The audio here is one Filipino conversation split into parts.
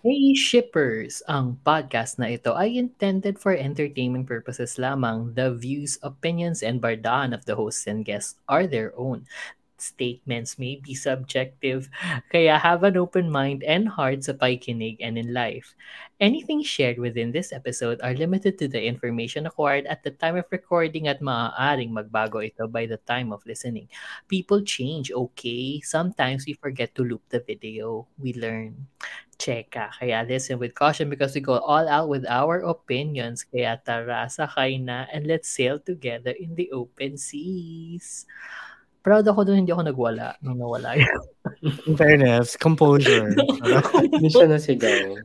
Hey shippers! Ang podcast na ito ay intended for entertainment purposes lamang. The views, opinions, and bardaan of the hosts and guests are their own. Statements may be subjective, kaya have an open mind and heart sa pakikinig and in life. Anything shared within this episode are limited to the information acquired at the time of recording at maaaring magbago ito by the time of listening. People change, okay? Sometimes we forget to loop the video. We learn. Cheka. Kaya listen with caution because we go all out with our opinions. Kaya tara, sakay na and let's sail together in the open seas. Proud ako doon hindi ako nagwala nung nawala yun. In fairness, composure. Hindi siya nasigaw.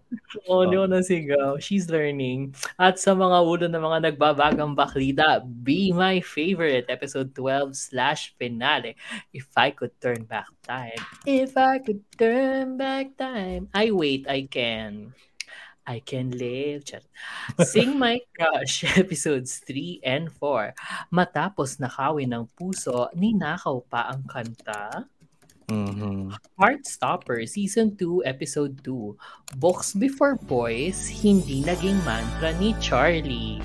Oo, hindi ako nasigaw. She's learning. At sa mga ulo ng mga nagbabagang baklita, Be My Favorite, episode 12 slash finale. If I could turn back time. If I could turn back time. I wait, I can. I can live. Char. Sing My Crush, episodes 3 and 4. Matapos nakawin ng puso, ninakaw pa ang kanta. Mhm. Heartstopper, Season 2, Episode 2. Books Before Boys, hindi naging mantra ni Charlie.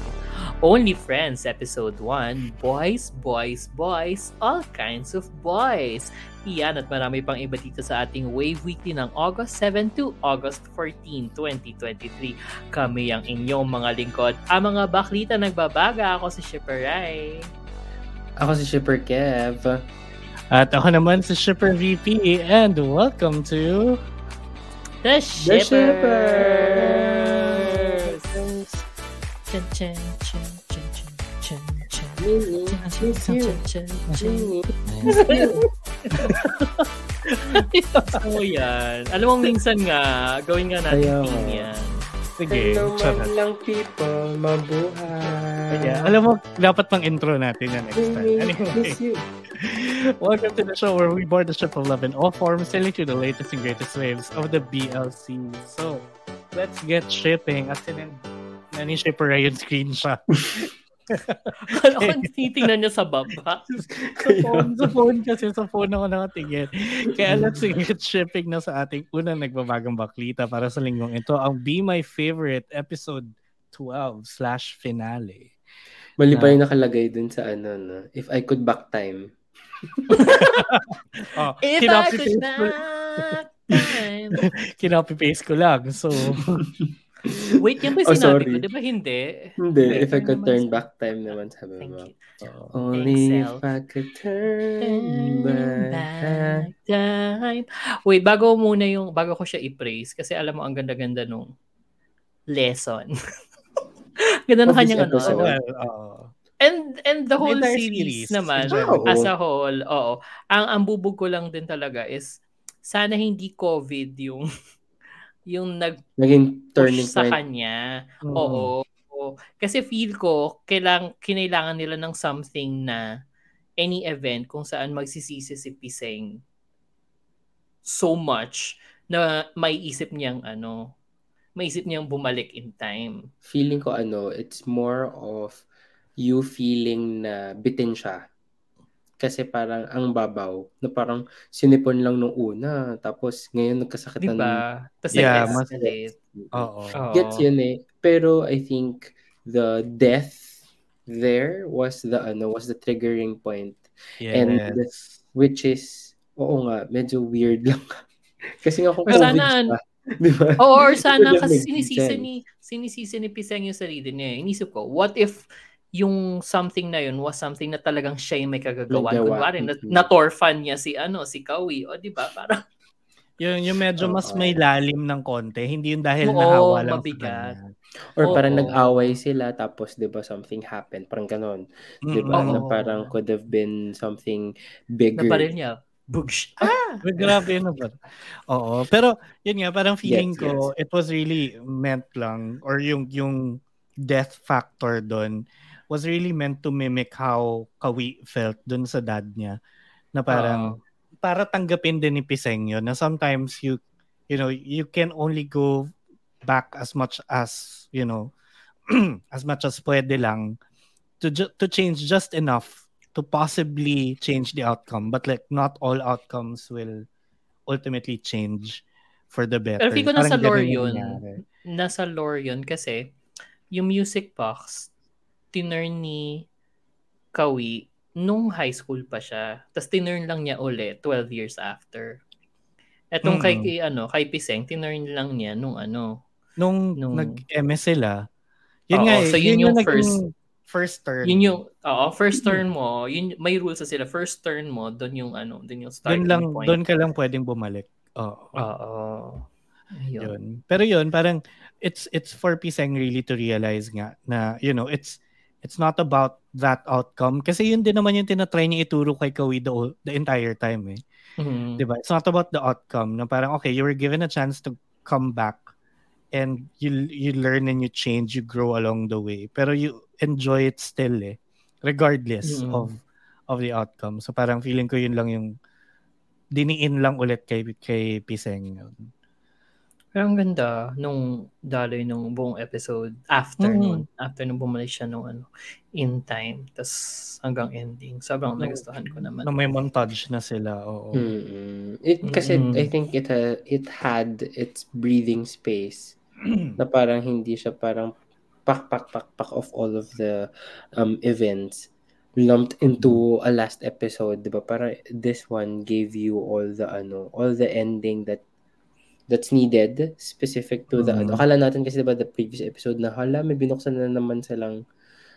Only Friends, Episode 1. Boys, boys, boys, all kinds of boys. Iyan at marami pang iba dito sa ating Wave Weekly ng August 7 to August 14, 2023. Kami ang inyong mga lingkod. Ang mga baklita nagbabaga. Ako si Shipper Rai. Ako si Shipper Kev. At ako naman si Shipper VP and welcome to The The Shippers! You. Mini. Oo yan. Alam mo, minsan nga, gawin nga natin Ayaw. team yan. Sige, Hello, charot. man lang people, mabuhay. Yeah, alam mo, dapat pang intro natin yan next time. Mini, Anyway, miss you. welcome to the show where we board the ship of love in all forms, sailing through the latest and greatest waves of the BLC. So, let's get shipping. At sinend na ni Shipper Ryan screenshot. Alam ko, tinitingnan niya sa baba. sa phone, sa phone kasi sa phone ako nakatingin. Kaya let's get shipping na sa ating unang nagbabagang baklita para sa linggong ito. Ang Be My Favorite episode 12 slash finale. Mali pa Na- yung nakalagay dun sa ano, no? If I could back time. Oh, If I could back time. kinopy-paste ko lang. So, Wait, yan ba Oh, yung sinabi sorry. ko? Di ba hindi? Hindi, Hindi. if I could Naman turn back time naman sabi Thank mo. you. Oo. Only Excel. if I could turn Turn back back time. Wait, bago muna yung, bago ko siya i-praise, kasi alam mo, ang ganda-ganda nung lesson. ganda ng kanyang ano. well. And and the whole series, series. naman Oo. as a whole, oo. Ang ang bubog ko lang din talaga is sana hindi COVID yung yung nag Naging turning sa point. kanya. Mm. Oo. Oo. Kasi feel ko kailang kinailangan nila ng something na any event kung saan magsisisi si Piseng so much na may isip niyang ano, may isip niyang bumalik in time. Feeling ko ano, it's more of you feeling na bitin siya. Kasi parang ang babaw, na parang sinipon lang nung una, tapos ngayon nagkasakit Di ng ba? Tapos Yeah, mas- Oo. Gets yun eh. Pero I think the death there was the ano was the triggering point and Yes. which is oo nga medyo weird lang kasi nga kung COVID sana- siya, di ba Oo, or sana kasi sinisisi sense. ni, sinisisi ni Piseng yung sarili niya. eh. Inisip ko, what if yung something na yun was something na talagang siya yung may kagagawan. Nagawa. Kunwari, na, Mhm. natorfan niya si ano si Kawi. O, di ba? Parang, Yung, yung medyo mas Oo. may lalim ng konti. Hindi yung dahil Oo, nahawa lang mabigat. sa kanya. or parang Oo. nag-away sila tapos 'di ba something happened parang ganon 'di ba Mm-mm. na Oo. parang could have been something bigger nabaril niya. Bugsh. Ah! Grabe yun ba? Oo. Pero, yun nga, parang feeling Yes, ko, it was really meant lang, or yung, yung death factor doon was really meant to mimic how Kawi felt doon sa dad niya. Na parang, para tanggapin din ni Piseng yun, na sometimes you, you know, you can only go back as much as, you know, as much as pwede lang to ju- to change just enough to possibly change the outcome but like not all outcomes will ultimately change for the better. Pero feel ko nasa lore yun. nangyari. Nasa lore yun kasi yung music box, tinurn ni Kawi nung high school pa siya. Tapos tinurn lang niya ulit 12 years after. Etong kay, Mm. kay, ano, kay Piseng, tinurn lang niya nung ano. Nung, Nung- nag-MS sila, yun Oo, nga eh, so yun yung naging first- first turn. Yun yung, oo, first turn mo, yun, may rules na sila. First turn mo, doon yung ano, doon yung starting doon lang, point. doon ka lang pwedeng bumalik. Oo. Oo. Ayun. Yun. Pero yun, parang it's it's for Piseng really to realize nga na, you know, it's it's not about that outcome. Kasi yun din naman yung tinatry niya ituro kay Kawi the, whole- the entire time eh. Mhm. Diba? It's not about the outcome. Na parang, okay, you were given a chance to come back and you you learn and you change, you grow along the way. Pero you enjoy it still eh. Regardless Mm. of of the outcome. So parang feeling ko yun lang yung diniin lang ulit kay kay Piseng. yun. Pero ang ganda nung daloy nung buong episode after Mm. nun. After nung bumalik siya nung ano, in time. tas hanggang ending. Sobrang No. nagustuhan ko naman. Na may montage na sila. Oo. Mm-mm. It, kasi Mm-mm. I think it, ha- it had its breathing space na parang hindi siya parang pak pak pak pak of all of the um events lumped into a last episode, 'di ba? Para this one gave you all the ano, all the ending that that's needed specific to the ano. Mhm. Akala natin kasi 'di ba the previous episode na hala may binuksan na naman silang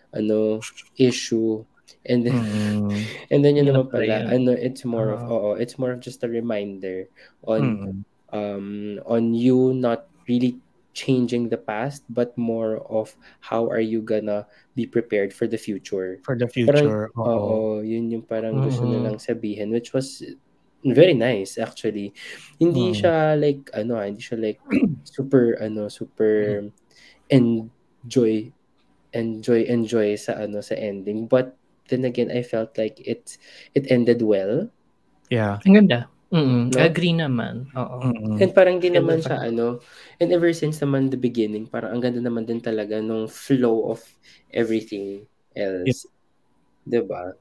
ano issue and then Mm. and then yun naman na pala ano it's more of Ah. oo it's more of just a reminder on Mm. um on you not really changing the past but more of how are you gonna be prepared for the future For the future. Oo. oo yun yung parang gusto Mhm. nilang sabihin which was very nice actually hindi Mm. siya like ano ah, hindi siya like super ano super enjoy enjoy enjoy sa ano sa ending but then again I felt like it it ended well Yeah. Ang ganda. Mm, No? Agree naman. Oo. Mm. And parang di naman siya ano, and ever since naman the beginning, parang ang ganda naman din talaga nung flow of everything else. 'Di ba?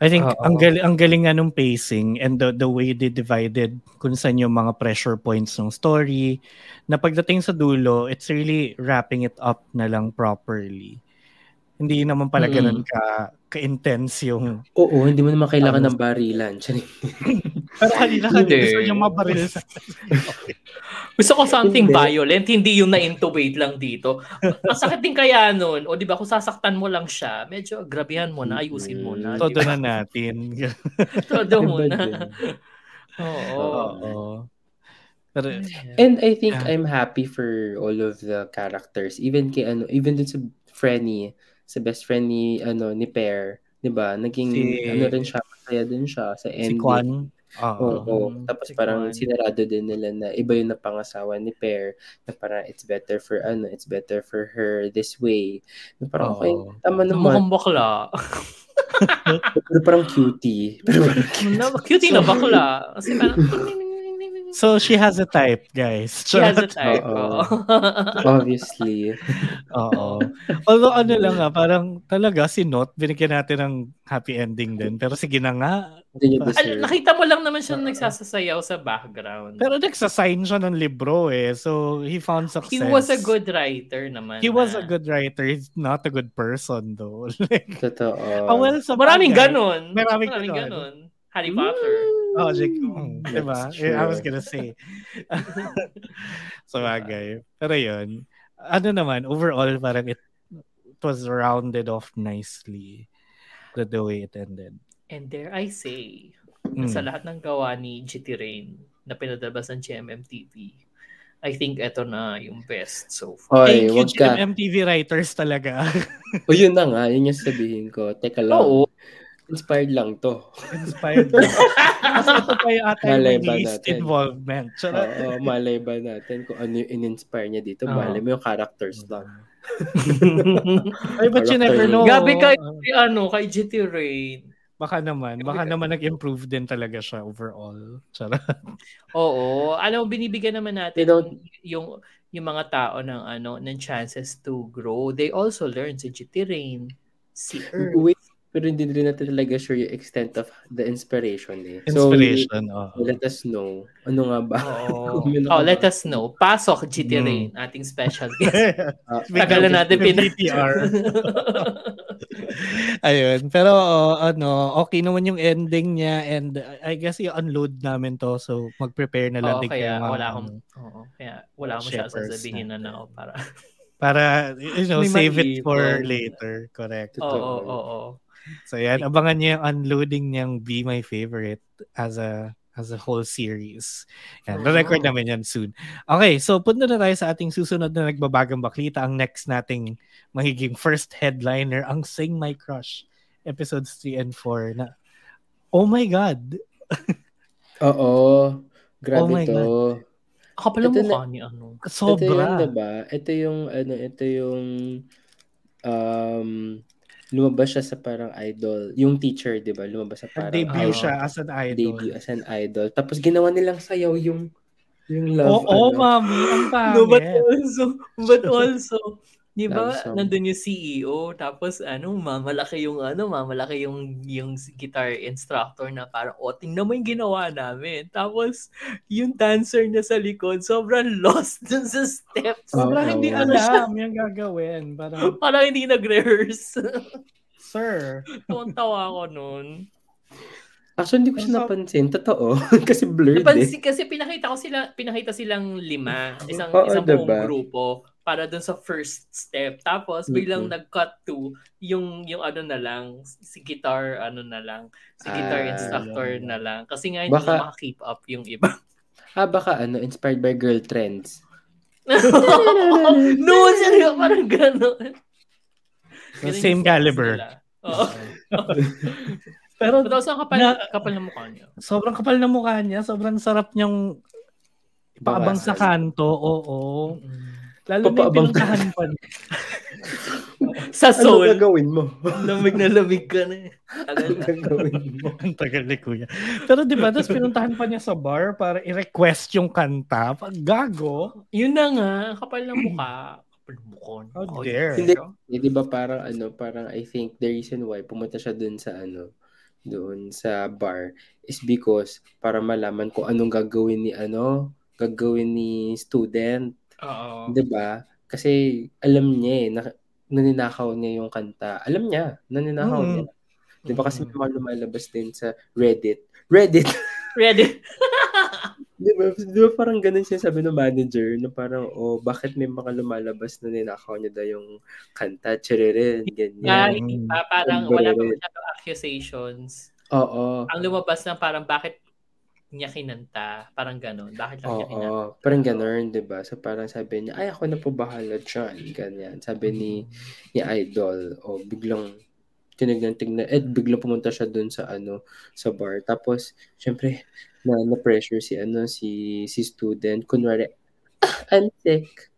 I think Oo. ang galing ang galing nga nung pacing and the the way they divided kung saan yung mga pressure points ng story na pagdating sa dulo it's really wrapping it up na lang properly. Hindi naman pala Mm. ganun ka ka-intense yung Oo, hindi mo naman kailangan Tama. ng barilan. Pero kanina Hindi. kanina gusto niya mabaril sa Gusto ko something Hindi. violent, hindi yung na-intubate lang dito. Masakit din kaya nun. O di ba kung sasaktan mo lang siya, medyo grabihan mo na, ayusin mo na. todo na natin. Todo mo na. Oo. Oo. Pero And I think Yeah. I'm happy for all of the characters. Even kay ano, even dun sa Frenny, sa best friend ni ano ni Pear, 'di ba? Naging Si- ano rin siya, masaya din siya sa si ending. Kwan, oo. Oo. Mm, Tapos si parang Kwan. sinarado din nila na iba yung napangasawa ni Pear na parang it's better for ano, it's better for her this way. Na parang Oo. okay, tama naman. Mukhang bakla. Pero parang cutie. Pero parang na, cutie na bakla. Kasi parang, So she has a type, guys. she has a type. Oo. Obviously. Oo. Although ano lang nga, parang talaga si Not, binigyan natin ng happy ending din. Pero sige na nga. Al- nakita mo lang naman siya nagsasasayaw sa background. Pero nagsasign siya ng libro eh. So he found success. He was a good writer naman. He was a na. good writer. He's not a good person though. like, Totoo. ah, well, sa Maraming ganon. Maraming Maraming ganon. ganon. Harry Potter. Oh, Jake. Mm, Mm, that's diba? true. I was gonna say. sa bagay. Pero yun. Ano naman, overall, parang it, it was rounded off nicely. The, the way it ended. And there I say, Mm. sa lahat ng gawa ni GT Rain na pinadabas ng GMMTV, I think eto na yung best so far. Oy, Thank you, wag ka. MTV writers talaga. O yun na nga, yun yung sabihin ko. Teka lang. Oo. Inspired lang to. Inspired. Kasi ito pa yung ata Malay yung ba least natin? involvement. Charot. Oo, malay ba natin kung ano yung in-inspire niya dito? Oo. Malay mo yung characters lang. Ay, but you never know. Gabi kay, kay ano, kay GT Rain. Baka naman. Baka naman nag-improve din talaga siya overall. Charot. Oo. Ano, binibigyan naman natin yung yung mga tao ng ano ng chances to grow. They also learn si GT Rain, si Earth. Wait, pero hindi rin natin talaga sure yung extent of the inspiration eh. So, Inspiration, oo. let us know. Ano nga ba? Oh, ako let us know. Pasok, GT Mm. Rain, ating special guest. Ah, Tagal na natin pin... BTR. Ayun. Pero oh, ano, okay naman yung ending niya and uh, I guess i-unload namin to so mag-prepare na lang din kaya kayo, mga, wala akong, oo, kaya wala akong masyadong Shippers sasabihin na na ako para. para you know, May save it for later. Correct. Oo, oo, oo. So yan, abangan niyo yung unloading niyang Be My Favorite as a as a whole series. Yan, Oo. record namin yan soon. Okay, so punta na tayo sa ating susunod na nagbabagang baklita. Ang next nating magiging first headliner, ang Sing My Crush, episodes 3 and 4 na, oh my God, Oo. Grabe Oh my to. Ako pala Ito mukha ni ano. Ito yung, sobra. diba? Ito yung, ano, ito yung, um, lumabas siya sa parang idol. Yung teacher, di ba? Lumabas sa parang Debut Oo. siya as an idol. debut as an idol. Tapos ginawa nilang sayaw yung, yung love. Oo, ano. mami, ang No, but pangit. also, but also, di ba, Love song. nandun yung CEO, tapos ano, mamalaki yung ano, mamalaki yung, yung guitar instructor na parang, o, tingnan mo yung ginawa namin. Tapos, yung dancer niya sa likod, sobrang lost dun sa steps. Sobrang Oo. hindi alam yung gagawin. Parang, Parang hindi nag-rehearse. sir, Tawa ako nun. Actually, hindi ko siya So- napansin. Totoo. Kasi blurred eh. Napansin, kasi pinakita ko sila, pinakita silang lima, isang Oo, isang diba? buong grupo para dun sa first step. Tapos biglang Mhm. nag-cut to yung yung ano na lang, si guitar ano na lang, si guitar Ah, instructor yun. na lang kasi nga hindi Baka- na maka-keep up yung iba. Ah, baka ano, inspired by girl trends. no, seryo, parang gano'n. Ganun Same caliber. Oo. Pero ang kapal, Na- kapal ng mukha niya. sobrang kapal na mukha niya. Sobrang sarap niyang paabang sa kanto. Oo. Lalo na yung Papaabang. pinuntahan pa niya. Sa Ano soul, gagawin mo? lamig na lamig ka na eh. Ano gagawin mo? Ang tagal ni kuya. Pero di ba, tapos pinuntahan pa niya sa bar para i-request yung kanta. Pag gago. Yun na nga, kapal ng mukha. Kapal ng mukha. How Oh, dare. Hindi. Di ba parang ano, parang I think the reason why pumunta siya dun sa ano, doon sa bar is because para malaman kung anong gagawin ni ano, gagawin ni student, Oo. 'di ba? Kasi alam niya eh, na, naninakaw niya yung kanta. Alam niya, naninakaw Mm. niya. 'Di ba kasi Mm. may mga lumalabas din sa Reddit. Reddit. Ready? 'Di ba? 'Di ba parang ganun siya sabi ng manager na parang oh, bakit may mga lumalabas na ninakaw niya daw yung kanta, chiririn, ganyan. hindi pa, parang wala pa Reddit. masyadong accusations. Oo. Ang lumabas na parang bakit niya kinanta, parang ganun. Bakit lang niya kinanta? Oo, parang ganun, 'di ba? So parang sabi niya, ay ako na po bahala diyan, ganyan. Sabi ni ni Idol, o biglang tinignan tignan eh biglang pumunta siya dun sa ano sa bar. Tapos syempre na na pressure si ano si si student kunwari "Ah, I'm sick.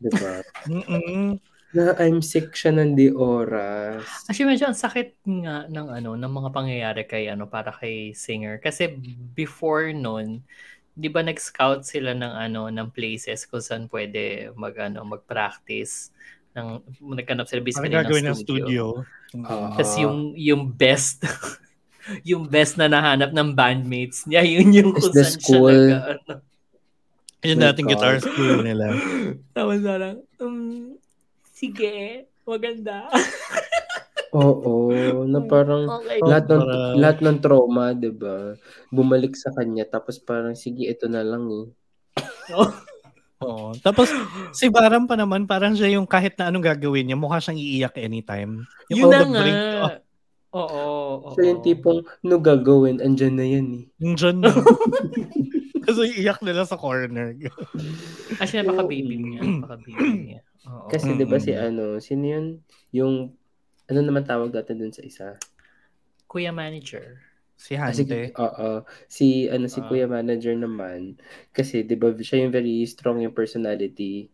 'Di ba? Mm-mm. Na I'm sick siya ng di oras. Actually, medyo ang sakit nga ng ano, ng mga pangyayari kay ano para kay singer kasi before noon, 'di ba nag-scout sila ng ano ng places kung saan pwede mag ano, mag-practice ng nagkanap sila basically ng ng studio. studio? Oo. Tapos yung yung best yung best na nahanap ng bandmates niya, yun yung kung saan school. siya nag, ano. Yun God. guitar school nila. Tapos parang, um, sige, maganda. Oo, na parang okay. lahat ng Para- lahat ng trauma, 'di ba? Bumalik sa kanya tapos parang sige ito na lang eh. Oo. Tapos si Baram pa naman, parang siya yung kahit na anong gagawin niya, mukha siyang iiyak anytime. Yun all na nga. brink- oh, Oo, oo. So yung tipong no gagawin, andyan na yan eh. yung dyan na. Kasi iiyak nila sa corner. Actually, baka baby niya. Baka baby niya. Oo. Kasi 'di ba si ano, sino yun? Yung ano naman tawag dati dun sa isa? Kuya manager. si Ah, si, Hante. oo. si ano si Ah. Kuya Manager naman kasi 'di ba siya yung very strong yung personality.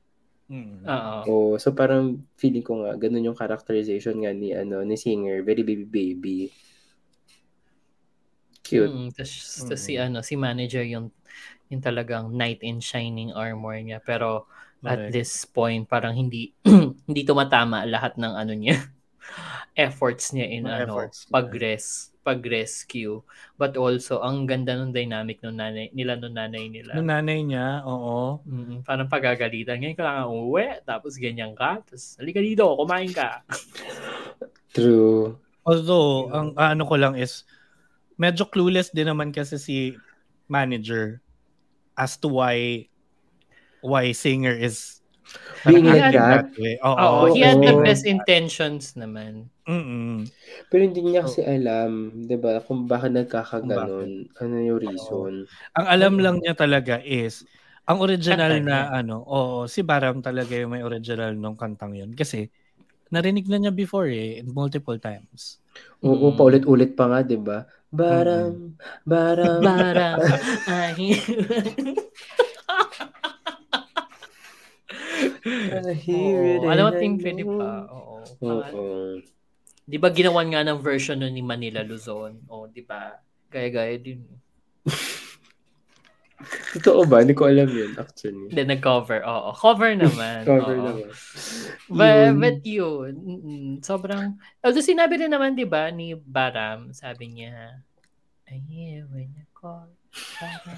Mm. Oo. Oh, so parang feeling ko nga ganun yung characterization nga ni ano ni singer, very baby baby. Cute. Mm, tas, tas si ano, si manager yung yung talagang knight in shining armor niya. Pero at this point, parang hindi hindi tumatama lahat ng ano niya. efforts niya in ano, efforts pag-res pag-rescue. But also, ang ganda ng dynamic ng nanay, nila nung nanay nila. Nung nanay niya, oo. Mm, parang pagagalitan. Ngayon ka lang uuwi, tapos ganyan ka. Tapos, halika dito, kumain ka. True. Although, ang ano ko lang is, medyo clueless din naman kasi si manager as to why why singer is Being like that? way. Oo, Oo. he had the best intentions naman. Mm-mm. Pero hindi niya kasi alam, 'di ba, kung bakit nagkakaganon. Ano yung reason? Ang alam lang niya talaga is ang original na ano, oo, si Baram talaga yung may original nung kantang yun. Kasi narinig na niya before eh, multiple times. Oo, Mm. paulit-ulit pa nga, 'di ba? Baram, baram. Parang, ay, Oo. Alam mo, Team. Philip pa. Oo. Oo. Di ba ginawan nga ng version nun ni Manila Luzon? O, di ba? Gaya-gaya din. Totoo ba? Hindi ko alam yun, actually. Then nag-cover. Oo. Cover naman. Cover Oo. naman. But, Yun. but yun, mm, sobrang, although sinabi rin naman, di ba, ni Baram, sabi niya, I hear when you call. Baram."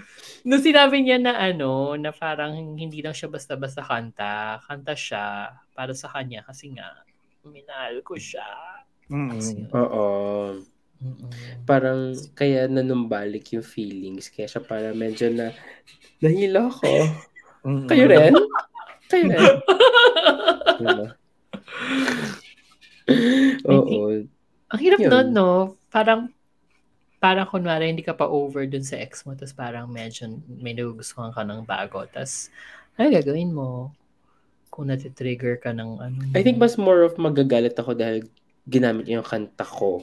Nung sinabi niya na ano, na parang hindi lang siya basta-basta kanta, kanta siya para sa kanya kasi nga, minahal ko siya. Mm-mm. Oo. Mm-mm. Parang kaya nanumbalik yung feelings. Kaya siya parang medyo na nahilo ko. Mm-mm. Kayo rin? Kayo rin? diba? Oo. Ang hirap Yun. nun, no? Parang, parang kunwari hindi ka pa over dun sa ex mo, tapos parang medyo may nagugustuhan ka ng bago, tapos ano gagawin mo? Kung natitrigger ka ng ano. I think mas more of magagalit ako dahil ginamit niya yung kanta ko.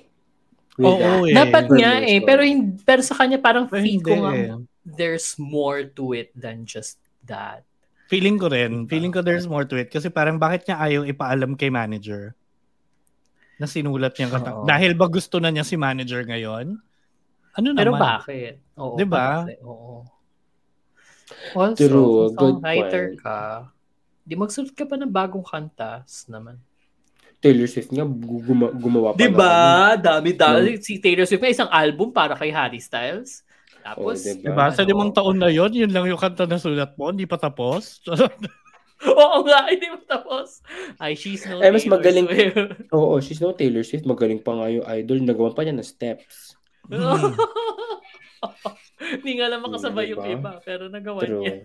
Oo, that. eh. Dapat nga eh, pero, hindi, pero sa kanya parang Pero feel ko nga, eh. there's more to it than just that. Feeling ko rin, feeling ko there's more to it kasi parang bakit niya ayaw ipaalam kay manager na sinulat niya kanta. Oo. Dahil ba gusto na niya si manager ngayon? Ano Pero naman? bakit? Oo, Di ba? Oo. Also, True, songwriter point. ka, di magsulat ka pa ng bagong kantas naman. Taylor Swift nga gu- guma- gumawa pa Di ng- ba? Dami-dami. Si Taylor Swift may isang album para kay Harry Styles. Tapos, Oh, diba? Diba? Sa ano? limang taon na yon yun lang yung kanta na sulat mo, hindi pa tapos. Oo nga, hindi mo tapos. Ay, she's no Ay, mas Taylor magaling- Swift. Oo, she's no Taylor Swift. Magaling pa nga yung idol. Nagawa pa niya ng steps. Hindi nga lang makasabay yung iba, pero nagawa True. niya.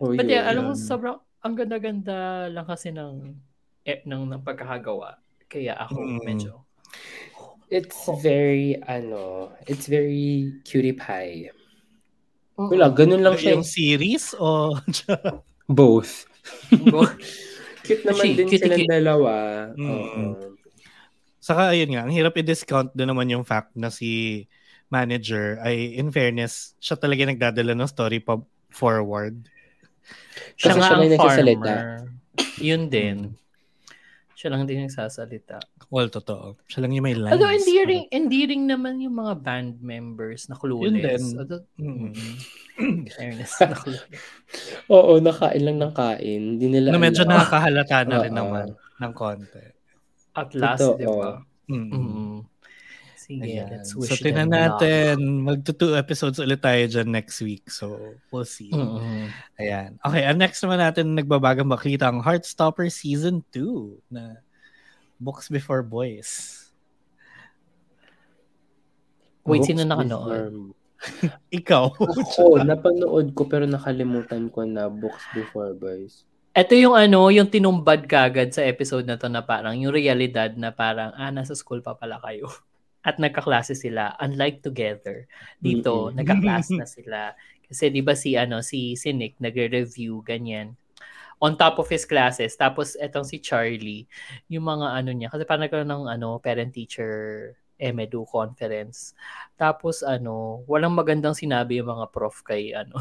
Oh, But yeah, alam mo, sobrang, ang ganda-ganda lang kasi ng, eh, ng, ng pagkakagawa. Kaya ako, Mm. medyo, It's very, ano, it's very cutie pie. Wala, ganun lang siya. yung series o Both. Bo- Cute naman Actually, din cute, silang cute. dalawa. Mm. Oo. Saka ayun nga, ang hirap i-discount doon naman yung fact na si manager ay in fairness, siya talaga nagdadala ng story pa forward. siya Kasi nga siya ang farmer. Yun din. Siya lang din nagsasalita. Well, totoo. Siya lang yung may lines. Although endearing, endearing naman yung mga band members na clueless. Yun din. Although, Mm. fairness na clueless. Oo, nakain lang ng kain. Hindi nila Na medyo alam. nakakahalata na rin naman ng konti. At last, Totoo. di ba? Mm. Mm. Sige, Ayan. let's wish So, luck. natin. Magto two episodes ulit tayo dyan next week. So, we'll see. Mm-mm. Ayan. Okay, ang next naman natin nagbabagang makita ang Heartstopper Season 2 na Books Before Boys. Wait, sino nakanood? before- Ikaw. Ako, napanood ko pero nakalimutan ko na Books Before Boys. Ito yung ano, yung tinumbad kagad sa episode na to na parang yung realidad na parang, ah, nasa school pa pala kayo. At nagkaklase sila, unlike together. Dito, Mm-mm. nagkaklase na sila. Kasi di ba si, ano, si, si Nick nagre-review, ganyan. On top of his classes. Tapos etong si Charlie, yung mga ano niya, kasi parang nagkaroon ng ano, parent-teacher Emedu conference. Tapos ano, walang magandang sinabi yung mga prof kay ano,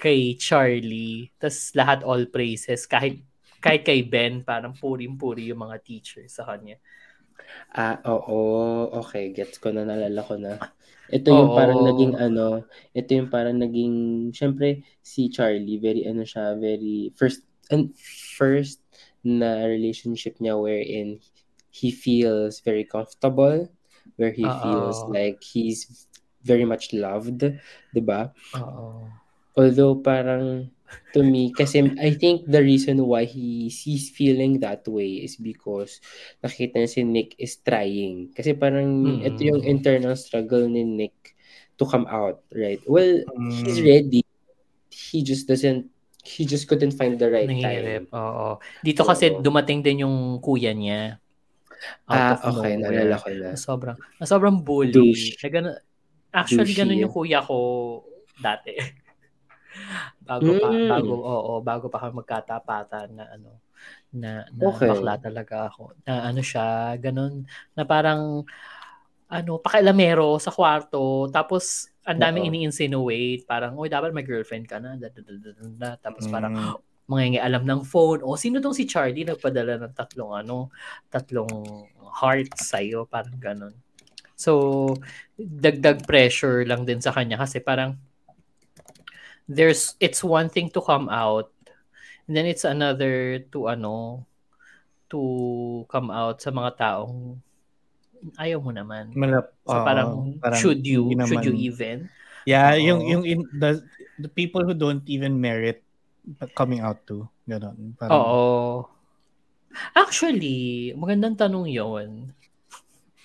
kay Charlie. Tapos lahat all praises. Kahit, kahit kay Ben, parang puring-puri yung mga teacher sa kanya. Ah, oo. Okay, gets ko na, nalala ko na. Ito yung parang Oo. naging ano, ito yung parang naging, syempre, si Charlie, very ano siya, very, first, and first na relationship niya wherein he feels very comfortable, where he feels Oo. like he's very much loved, 'di ba? Oo. Although parang to me kasi I think the reason why he he's feeling that way is because nakita niya si Nick is trying. Kasi parang ito yung Mm. internal struggle ni Nick to come out, right? Well, he's Mm. ready. He just doesn't he just couldn't find the right Nahihirap, time. oo. Dito kasi Oo. dumating din yung kuya niya. Ah, okay, nowhere. naalala ko na. Sobrang, sobrang bully. Douche. Na gano- actually, Douchey. ganun yung kuya ko dati. bago pa, Mm. bago, oo, bago pa kami magkatapatan na ano, na, na Okay. bakla talaga ako. Na ano siya, ganun, na parang, ano, pakialamero sa kwarto, tapos, ang daming ini-insinuate, parang, oy, dapat may girlfriend ka na, da, da, da, da, da, da. tapos parang, Mm. mga alam ng phone, o sino tong si Charlie nagpadala ng tatlong ano, tatlong hearts sa'yo, parang ganun. So, dagdag pressure lang din sa kanya kasi parang there's it's one thing to come out and then it's another to ano to come out sa mga taong ayaw mo naman. Malap, So parang, parang should you hindi should you naman- even? Yeah, Oo. yung yung in, the, the people who don't even merit coming out to. Ganon. Parang, Oo. Actually, magandang tanong 'yon.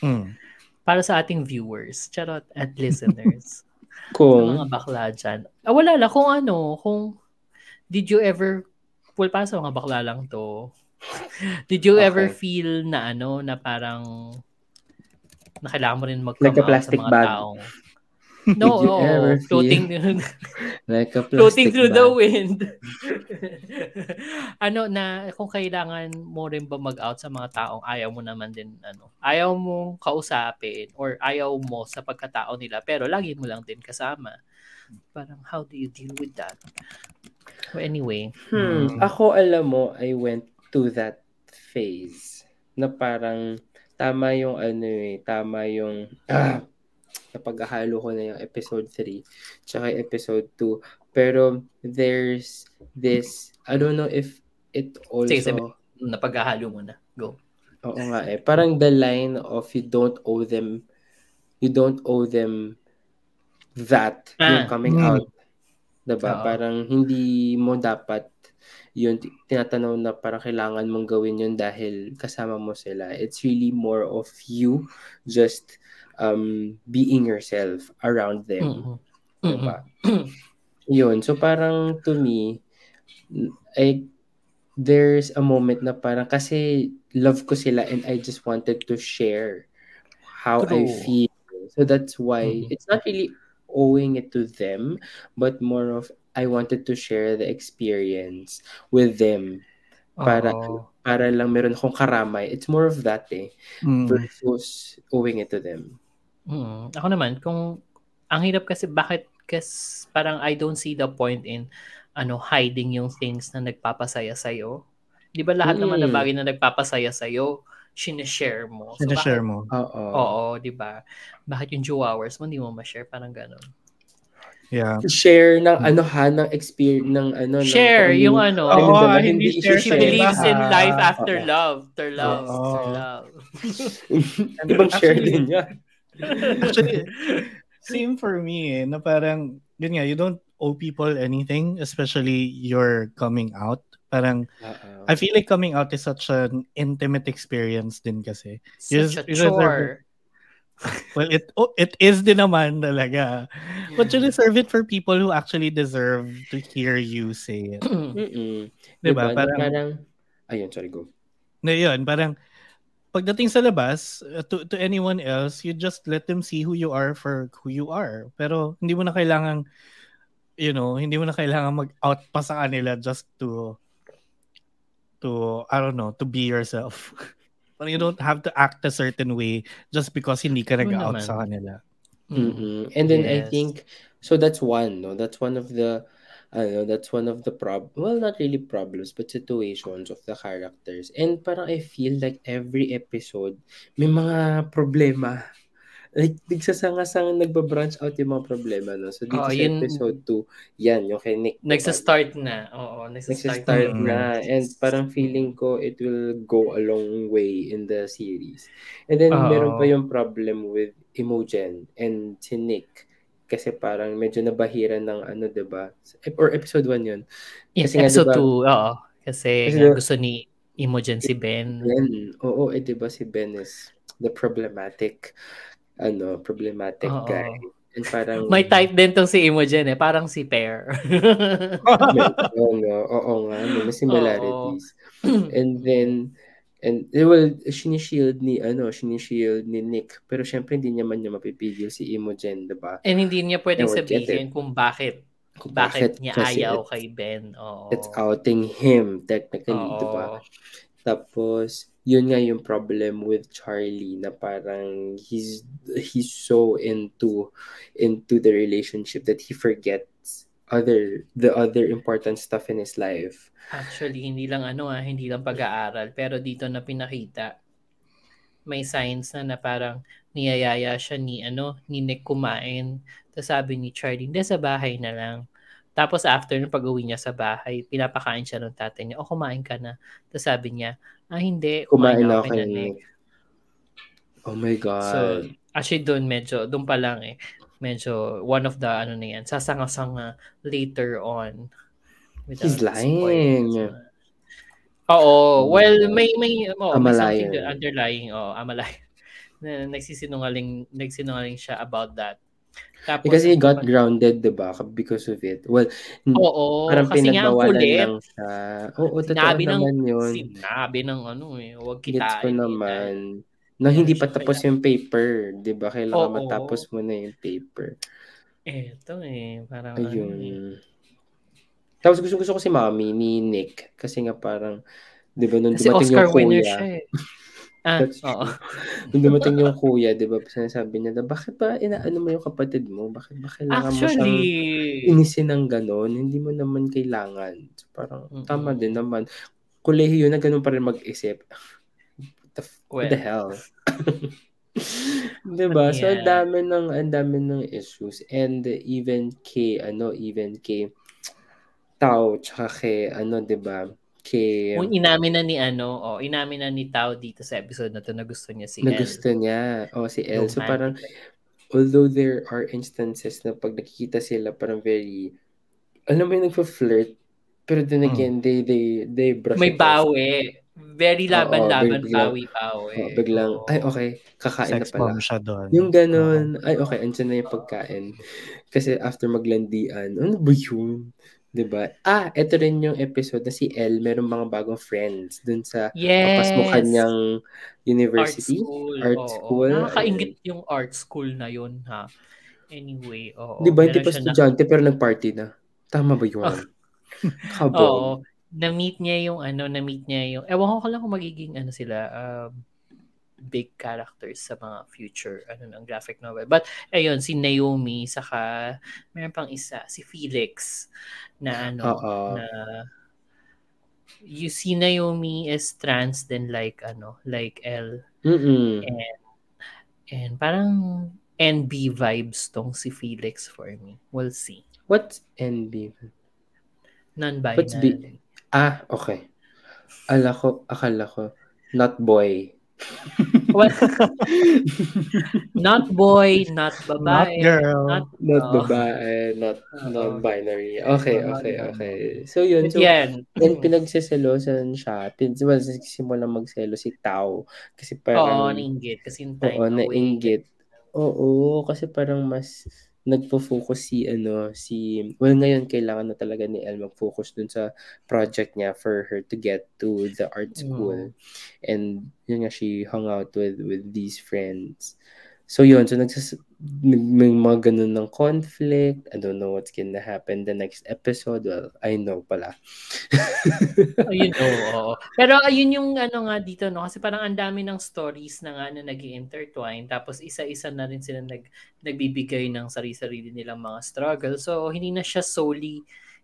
Mm. para sa ating viewers, charot, at listeners, sa Kung, mga bakla dyan. Ah, wala lang, kung ano, kung, did you ever, well, para sa mga bakla lang to, did you ever Okay. feel na ano, na parang, na kailangan mo rin mag-come Like a sa mga bag. taong, no, Did you oo, ever feel floating, like a floating through the bag. wind. ano na kung kailangan mo rin ba mag-out sa mga taong ayaw mo naman din ano, ayaw mo kausapin or ayaw mo sa pagkatao nila pero lagi mo lang din kasama. Parang how do you deal with that? Well, anyway, Hmm. Mm. Ako, alam mo, I went to that phase na parang tama yung ano eh, tama yung ah, napaghahalo ko na yung episode 3 tsaka episode 2. Pero there's this, I don't know if it also, Sige, sabi- napaghahalo mo na. Go. oo nga eh, parang the line of you don't owe them, you don't owe them that, Ah. yung coming Mm. out. Diba? Oo. Parang hindi mo dapat yun, ti- tinatanaw na parang kailangan mong gawin yun dahil kasama mo sila. It's really more of you just um, being yourself around them. Mm-mm. Diba? Yun. So parang to me, I, there's a moment na parang kasi love ko sila and I just wanted to share how I True. feel. So that's why Mhm. it's not really owing it to them, but more of I wanted to share the experience with them para para lang meron akong karamay. It's more of that eh Mm. versus owing it to them. Mm. Ako naman, kung ang hirap kasi bakit kasi parang I don't see the point in ano hiding yung things na nagpapasaya sa 'Di ba lahat naman ng Mm. bagay na nagpapasaya sa sinishare mo. So, Sinashare bakit- mo. Oo. Oo, 'di ba? Bakit yung hours mo hindi mo ma-share parang ganun. Yeah. Share ng ano ha ng experience ng ano ng Share kung yung ano- naman, hindi She share i-share. believes in life after love. After love. Oo. After love. Ibang share din yan. Actually, same for me eh, na parang, yun nga, you don't owe people anything, especially your coming out. Parang, Oo. I feel like coming out is such an intimate experience din kasi. Such a you deserve chore. Well, it oh, it is din naman talaga. But you deserve it for people who actually deserve to hear you say it. Mm-mm. Diba? Na Parang- parang, ayun, sorry, go. Na yun, parang, pagdating sa labas, uh, to, to anyone else, you just let them see who you are for who you are. Pero hindi mo na kailangan, you know, hindi mo na kailangan mag-out pa sa kanila just to, to, I don't know, to be yourself. Parang you don't have to act a certain way just because hindi ka True nag-out naman. sa kanila. Mm. Mm-mm. And then I think so that's one, no? That's one of the I know that's one of the prob well not really problems but situations of the characters. And parang I feel like every episode may mga problema like, nagsasanga-sanga, nagbabranch out yung mga problema, no? So, dito Oo, sa yun- episode 2, yan, yung kay Nick. Nagsa-start na. Oo, nagsa-start, Nagsistart Mm. na. And parang feeling ko it will go a long way in the series. And then Oo. meron pa yung problem with Imogen and si Nick. Kasi parang medyo nabahiran ng ano, 'di ba? Or episode 1 yun. Yeah, Kasi nga, episode diba- 2, oo. Kasi, Kasi nga diba- gusto ni Imogen si Ben. Ben, oo, eh 'di ba si Ben is the problematic ano, problematic Oo. guy. And parang May type din tong si Imogen eh. Parang si Pear. Oo nga, oo nga, may similarities. And then, and eh, well, sinishield ni, ano, sinishield ni Nick. Pero syempre, hindi naman niya mapipigil si Imogen, diba? And hindi niya pwedeng get sabihin kung bakit Kung bakit niya kasi ayaw it- kay Ben. Oo. It's outing him, technically, Oo. diba? Tapos, yun nga yung problem with Charlie na parang he's he's so into into the relationship that he forgets other the other important stuff in his life. Actually, hindi lang ano ah, hindi lang pag-aaral. Pero dito na pinakita, may signs na na parang niyayaya siya ni ano, ni Nick kumain. Tapos sabi ni Charlie, hindi sa bahay na lang. Tapos after nung pag-uwi niya sa bahay, pinapakain siya ng tatay niya, o kumain ka na. Tapos sabi niya, ah hindi, Kumain na na ako kay. Nick. Oh my God. So, actually doon medyo, doon pa lang eh, medyo one of the ano na yan, sasanga-sanga later on. He's lying. spoilers. Oo, well, may may oh, may something Amalayan. that underlying, oh, amalayan. Na nagsisinungaling nagsinungaling siya about that. Tapos Eh, kasi he got grounded, diba? Because of it. Well, Oo, parang kasi nga pinagbawalan kulit. lang siya. Oo, totoo Sinabi ng naman yun. sinabi ng ano eh, huwag Gets kitain. ko eh, naman. dahil- Na hindi Kaya pa tapos kaya- yung paper. Di ba? Kailangan Oo. matapos mo na yung paper. Eto eh, parang ano eh. Ayun. Tapos gusto gusto ko si Mami ni Nick. Kasi nga parang, di ba, nung Kasi dumating Oscar yung winner kuya. siya eh. Ah, oo. Nung dumating yung kuya, di ba, sinasabi niya na, bakit ba inaano mo yung kapatid mo? Bakit ba kailangan mo siyang Actually, inisin ng ganon? Hindi mo naman kailangan. So, parang, Mm-mm. tama din naman. Kolehiyo na ganun pa rin mag-isip. The, Well. the hell? diba? So, ang Yeah. dami ng, ang dami ng issues. And even kay, ano, even kay Tao, tsaka kay, ano, diba? Kay, kung inamin na ni ano, oh, inamin na ni Tao dito sa episode na to na gusto niya si na El. gusto niya. O, si El. So, parang, although there are instances na pag nakikita sila, parang very, alam mo yung nagpa-flirt, pero then Mm. again, they, they, they brush May it off. Very laban-laban, bawi-bawi. Oh, biglang, Oo. ay, okay, kakain na Sex pala. bomb siya doon. Yung ganun, ay, okay, andyan na yung pagkain. Kasi after maglandian, ano ba yun? 'Di ba? Ah, eto rin yung episode na si El, meron mga bagong friends dun sa Yes. papasmukan niyang art university. school. Art oo. school. Nakakaingit yung art school na yun, ha? Anyway, oo. 'Di ba, hindi pa siya na- estudyante pero nag-party na. Tama ba yun? Kabog. Oo. Na-meet niya yung ano, na-meet niya yung, ewan ko lang kung magiging ano sila, um, big characters sa mga future ano ng graphic novel. But ayun si Naomi saka meron pang isa si Felix na ano Oo. na you see Naomi is trans then like ano like L Mm-mm. and parang NB vibes tong si Felix for me. We'll see. What's NB? What's B? Ah, okay. Ala ko, akala ko, not boy. Well, not boy, not Not babae, girl. not Not Oo. babae, not Oo. non-binary. Okay, Oo, okay, oo. okay. So yun, so yan. Then pinagseselosan siya. Pin, well, simula magselo si Tao. Kasi Oo, parang, nainggit. Kasi oo, nainggit. Oo, kasi parang mas nagpo-focus si ano si well ngayon kailangan na talaga ni El mag-focus dun sa project niya for her to get to the art school. And yun nga she hung out with with these friends. So yun so nagsas nag- may mga ganun ng conflict I don't know what's gonna happen the next episode well I know pala Ayun, oo, oo. Pero ayun yung ano nga dito, no? Kasi parang ang dami ng stories na nga na nag intertwine Tapos isa-isa na rin sila nag, nagbibigay ng sarili-sarili nilang mga struggle. So, hindi na siya solely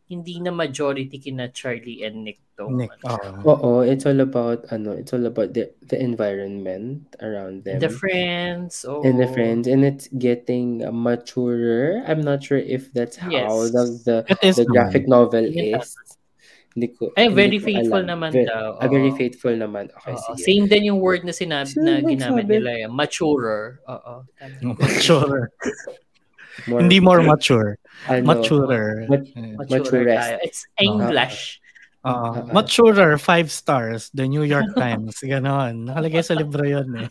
hindi na majority kina Charlie and Nick to. Nick, ano. oo. It's all about ano, it's all about the the environment around them. The friends, oh. and the friends and it's getting maturer. I'm not sure if that's how Yes. the the, the naman. graphic novel is. Hindi ko, Ay, hindi very ko faithful alam. naman Ve- daw. Ah, very faithful naman. Okay, Oo, sige. Same din yung word na sinabi Sino na ginamit sabi? nila, eh, maturer. Oo. tama. More, Hindi more mature. ano, Maturer. mat- Maturer tayo. It's English. Oo. Ah, ah. maturer, five stars. The New York Times. Ganon. Nakalagay sa libro yun eh.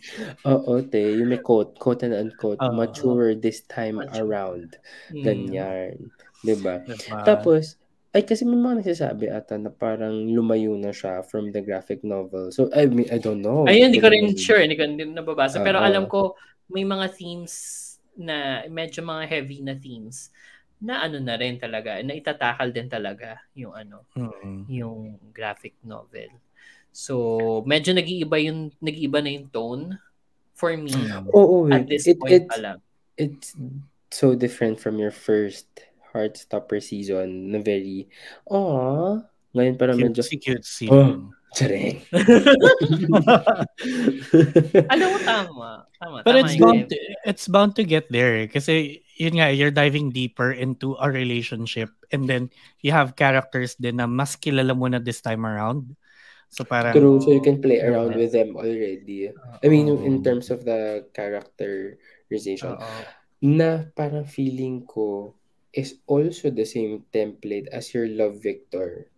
Oo, te. Yung may quote, quote and unquote, Oo. mature this time Mature. around. Mm. Ganyan. Diba? Diba? Tapos, ay kasi may mga nagsasabi ata na parang lumayo na siya from the graphic novel. So, I mean, I don't know. Ayun, hindi ko rin sure. Hindi ko hindi nababasa. Pero Oo. alam ko, may mga themes na medyo mga heavy na themes na ano na rin talaga, na itatakal din talaga yung ano, Mm. yung graphic novel. So, medyo nag-iiba yung nag-iiba na yung tone for me Mm. Oo, at this It, point it's, pa lang. it's so different from your first Heartstopper season na very, aw, ngayon parang medyo, Cutesy, cutesy. Oh. Tsareng. alam mo, tama. Tama. But tama it's bound to, it's bound to get there eh. kasi yun nga you're diving deeper into a relationship and then you have characters din na mas kilala mo na this time around. So parang True, so you can play around Yeah. with them already. I mean, in terms of the characterization, Oo. na parang feeling ko is also the same template as your Love Victor.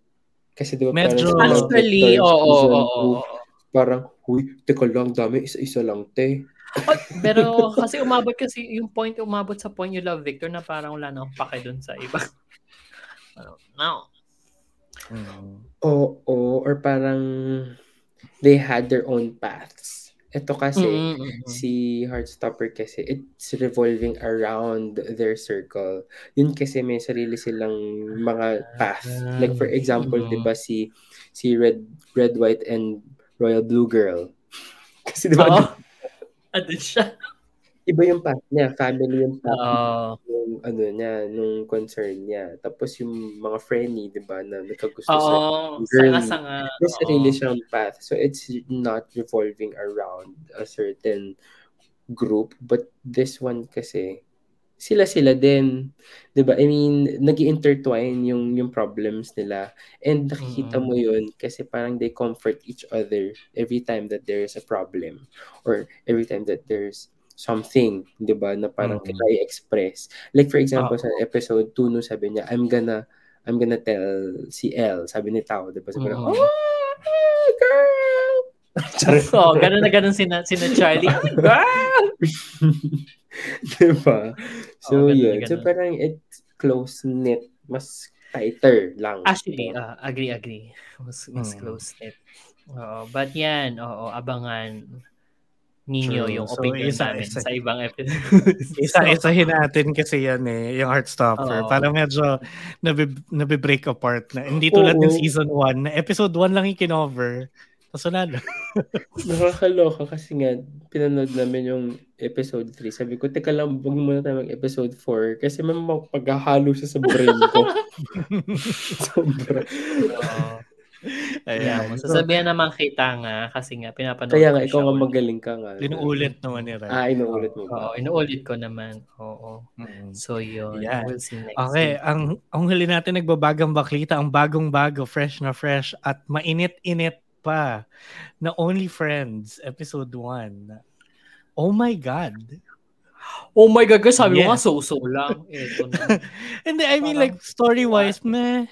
Kasi di ba parang Medyo- Love Actually, oo, oo. parang, huy, teka lang, dami, isa-isa lang, te. Oh, Pero kasi umabot kasi yung point, umabot sa point yung Love Victor na parang wala nang pake dun sa iba. No. Mm. Oo, or parang they had their own paths. Ito kasi, Mm, mm, mm. si Heartstopper kasi, it's revolving around their circle. Yun kasi may sarili silang mga path. Like for example, Mm. di ba si si Red Red White and Royal Blue Girl. Kasi di ba Oo. Andun siya. Iba yung path niya, family yung path Oo. yung ano niya, nung concern niya. Tapos yung mga friendly, di ba, na nagkagusto sa Oo. Girl. Sanga-sanga. May Oo. sarili siyang path. So it's not revolving around a certain group. But this one kasi, sila-sila din. 'Di ba I mean, nag intertwine yung, yung problems nila. And nakikita mo yun kasi parang they comfort each other every time that there is a problem. Or every time that there's something, 'di ba na parang Mm. kita i-express. Like for example, Oo. sa episode 2 no sabi niya, I'm gonna I'm gonna tell si L, sabi ni Tao, 'di ba? Sabi Mm. oh, hey, girl. Oo, ganun na ganun sina, sina Charlie. Oh, girl! 'Di ba? So, Oo, ganun yun. So, ganun. parang it's close-knit. Mas tighter lang. Actually, ah, agree, agree. Mas, mas Mm. close knit. Oo, but yan, oo, abangan ninyo True. yung So, opinion isa- namin isa- sa ibang episodes. Isa-isahin natin kasi yan eh, yung Heartstopper. Oo. Parang medyo nabi, nabi-break apart na. Hindi tulad ng season 1, na episode 1 lang yung kinover. Tapos wala na. Nakakaloka kasi nga, pinanood namin yung episode 3. Sabi ko, teka lang, huwag muna tayo mag-episode 4 kasi may mapaghahalo siya sa brain ko. Sobra. Oo. Ayan. Yeah, So, sasabihan naman kita nga kasi nga pinapanood Kaya nga, ikaw nga magaling ka nga. inuulit naman ni Rai. Ah, inuulit mo Oo, inuulit ko naman. Oo. Mm. So yun, Yan. we'll see next Okay, week. ang ang huli natin nagbabagang baklita, ang bagong-bago, fresh na fresh at mainit-init pa na Only Friends episode 1. Oh my god. Oh my God, guys, sabi mo nga Yes. so-so lang. Ito na. And I mean Parang- like story-wise, meh.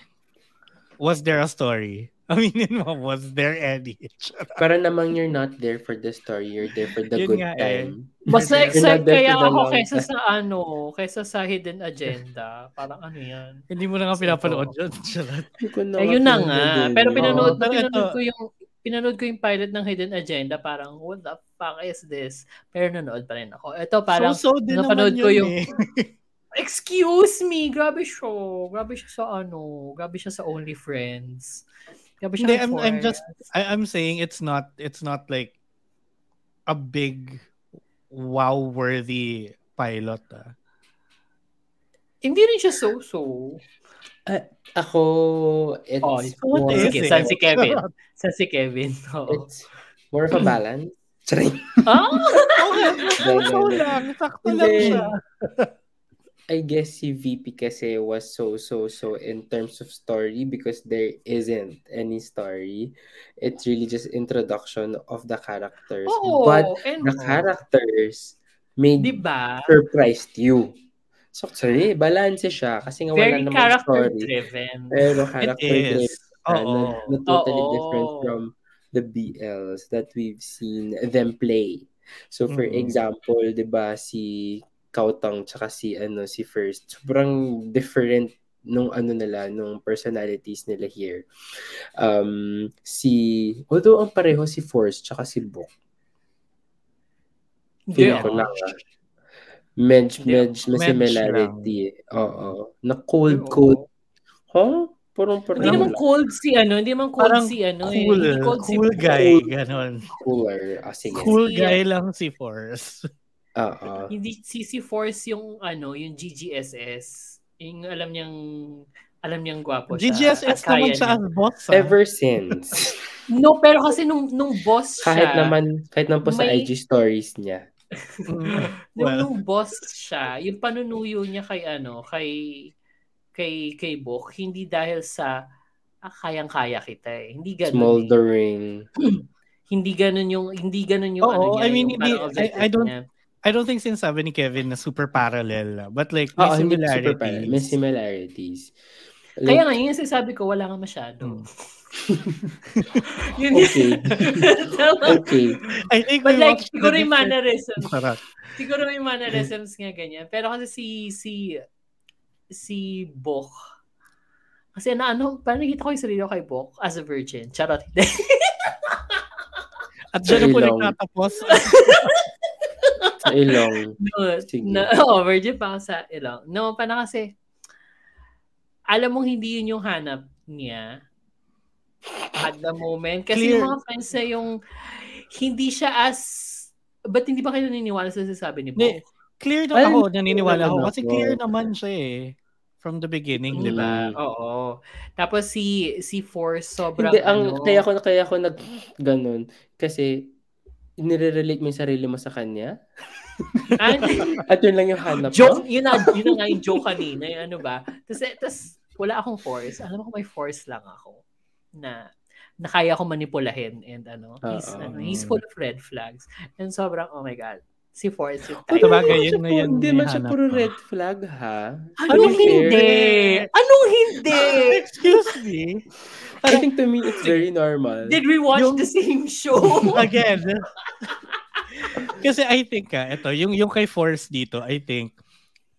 Was there a story? Aminin mo, was there any? Para namang you're not there for the story, you're there for the Yun good nga eh. time. Mas You're na-excite kaya ako kaysa time. sa ano, kaysa sa hidden agenda. Parang ano yan. Hindi mo na nga So, pinapanood yun. Charot. Hindi ko Eh, yun na pinanood nga. din. Pero pinanood, Oo, pero pinanood ko yung pinanood ko yung pilot ng Hidden Agenda, parang, what the fuck is this? Pero nanood pa rin ako. Ito parang, so-so din napanood ko yun yung- eh. excuse me, grabe siya. Grabe siya sa ano, grabe siya sa Only Friends. Grabe siya Hindi, sa I'm, I'm just, I, I'm saying it's not, it's not like a big wow-worthy pilot. Ah. Hindi rin siya so-so. Ah, ako, it's Oh, What more, is sige, it? saan si Kevin? Saan si Kevin? Oo. it's more of a balance. Charing. Ah! Okay, Hindi, sakto hindi. lang. Sakto lang siya. I guess si VP kasi was so so so in terms of story because there isn't any story. It's really just introduction of the characters. Oo, But and, the characters made di ba? surprised you. So, sorry, balance siya kasi nga wala Very namang character story. driven. Pero It character is. driven na, Oo. na totally Oo. different from the BLs that we've seen them play. So for Mm. example, 'di ba si Kautang tsaka si ano si First, sobrang different nung ano nila, nung personalities nila here. Um si although ang pareho si Force tsaka si Book. Feeling ko ah. lang. Medj, medj, may medj similarity. eh. Oo. Na cold, cold. Huh? Parang, parang Hindi naman cold si ano, hindi naman cold Parang si ano eh. Cool, Hindi cold si cool guy, ganon. cooler. Ah, sige. Cool Si- guy lang si Force. Oo. Hindi si Force yung ano, yung GGSS. Yung alam niyang alam niyang gwapo siya. GGSS naman siya as boss. ah. Ever since. No, pero kasi nung nung boss siya. kahit naman, kahit naman po sa may- IG stories niya. Mm, Nung, well, nung boss siya, yung panunuyo niya kay ano, kay kay kay Bok, hindi dahil sa ah, kayang-kaya kita eh. Hindi ganun. eh. Smoldering. Hindi ganun yung hindi ganun yung Oo, ano niya. I mean, hindi- I- I don't- niya. I don't think sinasabi ni Kevin na super parallel. But like, may Oo, hindi super similarities. parallel. May similarities. Kaya nga, yun yung sinasabi ko, wala nga masyado. Mm. yun Okay. Okay. I think But like, siguro yung mannerisms. Sarap. Siguro may mannerisms nga ganyan. Pero kasi si, si, si Bok, kasi na ano, parang nakita ko yung sarili ko kay Bok as a virgin. Charot. At dyan na po nagtatapos. Sa ilong. no, Sige. na, oh, virgin pa ako sa ilaw. No, parang kasi, alam mong hindi yun yung hanap niya at the moment. Kasi Clear. yung mga friends niya yung hindi siya as Ba't hindi ba kayo naniniwala sa sasabi ni Bo? Hindi. Clear na ako, naniniwala ako. Kasi ako. clear naman siya eh. From the beginning, di ba? Mm. Oo. Tapos si si Force sobrang Hindi, ang, ano, kaya ko kaya ko nag ganun kasi nire-relate mo yung sarili mo sa kanya Ah, at yun lang yung hanap joke, mo. yun na, yun na nga yung joke kanina, yung ano ba. Tapos, tapos wala akong force. Alam ko may force lang ako na na kaya ko manipulahin and ano, he's, ano, he's full of red flags. And sobrang, oh my God, si Force yung Uy, type. Sa bagay, hindi yun na yun Hindi man siya puro red flag, ha? Anong Unfair. hindi? Anong hindi? Excuse me? I think to me, it's very normal. Did we watch Yung- the same show? Again. Kasi I think, ah, ito, yung, yung kay Force dito, I think,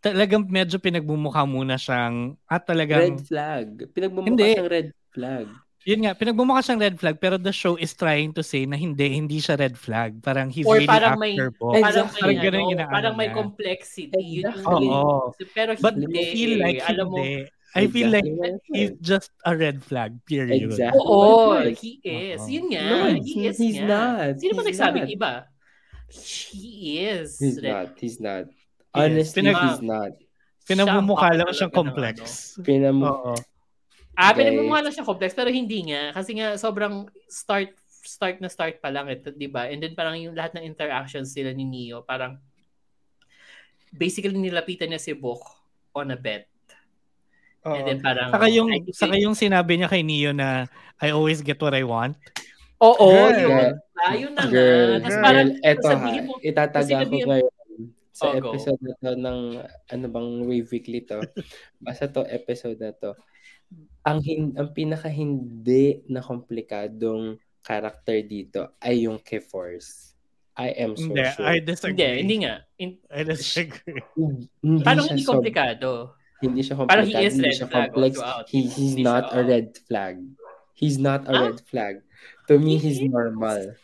talagang medyo pinagmumukha muna siyang, at talagang, Red flag. Pinagmumukha Hindi. siyang red flag. Yun nga, pinagmumukha siyang red flag, pero the show is trying to say na hindi, hindi siya red flag. Parang he's Or really parang may- after Bo. Eh, parang Exactly. may, Parang ganun yung ano, parang may complexity. Exactly. Oo. Pero But hindi. I feel like alam mo, hindi. I feel like he's just a red flag, period. Exactly. Oo, Right. he is. Oo. Yun nga. No, he he- is he's nga. not. Sino ba nagsabing iba? He is. He's Red- not. He's not. Honestly, Pinag- he's not. Ang lang siyang complex. Pinam Oo. Ah, Guys. pinagmumukha lang siya complex pero hindi nga kasi nga sobrang start start na start pa lang ito, 'di ba? And then parang yung lahat ng interactions sila ni Neo, parang basically nilapitan niya si Bok on a bet. And then parang Saka yung, I saka yung sinabi niya kay Neo na I always get what I want. Oo, Girl. yun. Ah, yun na nga. Girl, Tapos girl, parang eto ha, mo- itataga ko ngayon sa Oh, episode na to ng ano bang Wave Weekly to. Basta to episode na to. Ang hin- ang pinaka hindi na komplikadong character dito ay yung kay Force. I am so Hindi, sure. I hindi, disagree. hindi nga. In- I disagree. hindi parang siya hindi komplikado. hindi siya Parang he komplikado, is hindi red siya flag complex. He, he's Hindi not siya, a red flag. He's not a Ah? red flag. To me, he's normal.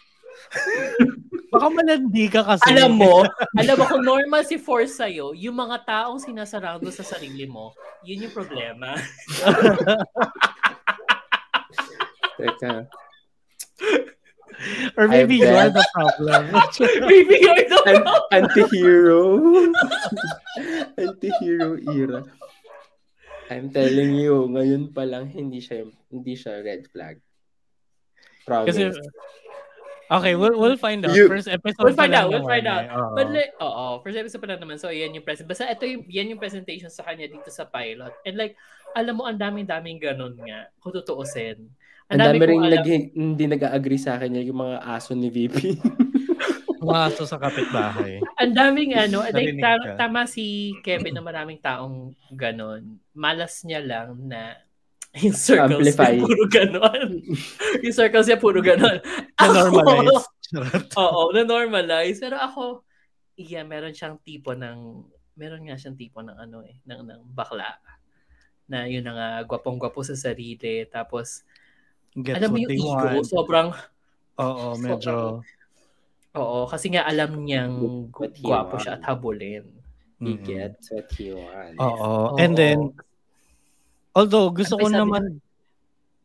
Baka malandi ka kasi. Alam mo, alam mo kung normal si Force sa'yo, yung mga taong sinasarado sa sarili mo, yun yung problema. Teka. Or maybe I you're the problem. Maybe you're the An- anti-hero. anti-hero era. I'm telling you, ngayon pa lang hindi siya hindi siya red flag. Promise. Kasi, okay, we'll, we'll find out. You- First episode We'll find out, we'll find out. eh. Oo. But like, oo, first episode pa lang naman. So, yan yung present. Basta ito yung, yan yung presentation sa kanya dito sa pilot. And like, alam mo, ang daming-daming ganun nga. Kung tutuusin. Ang dami rin kong alam- nag, hindi nag-agree sa akin yung mga aso ni VP. Mga aso sa kapitbahay. Ang daming ano, like, ta- tama si Kevin na maraming taong ganon. Malas niya lang na yung circles Amplify. niya puro ganon. yung circles niya puro ganon. Na-normalize. Oo, na-normalize. Pero ako, yeah, meron siyang tipo ng, meron nga siyang tipo ng ano eh, ng, ng bakla. Na yun na nga, gwapong-gwapo sa sarili. Tapos, Get alam mo yung ego, want. sobrang, Oo, medyo... oo, kasi nga alam niyang gwapo want. siya at habulin. He Mm-mm. gets what he wants. Oo. Oo. And then, although gusto Ano ko naman,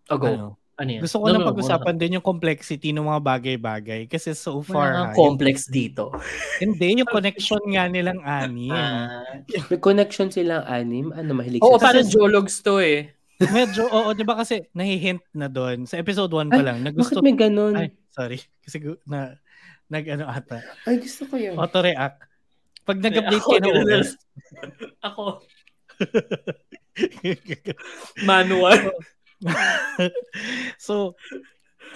Oh, go. ano, Ano yan? gusto ko No, na no, no, pag-usapan din yung complexity ng mga bagay-bagay. Kasi so Wala far, kang ha, complex dito. yung, hindi, yung connection nga nilang anim. Ah. May connection silang anim. Ano, mahilig Oo, sa parang Jologs to eh. Medyo, oo, di ba kasi nahihint na doon. Sa episode 1 pa Ay, lang, na Bakit gusto, may ganun? ay, sorry. Kasi na, nag ano ata, Ay, gusto ko yun. auto-react. Pag nag-update kayo ng OS, Ako, manual. so,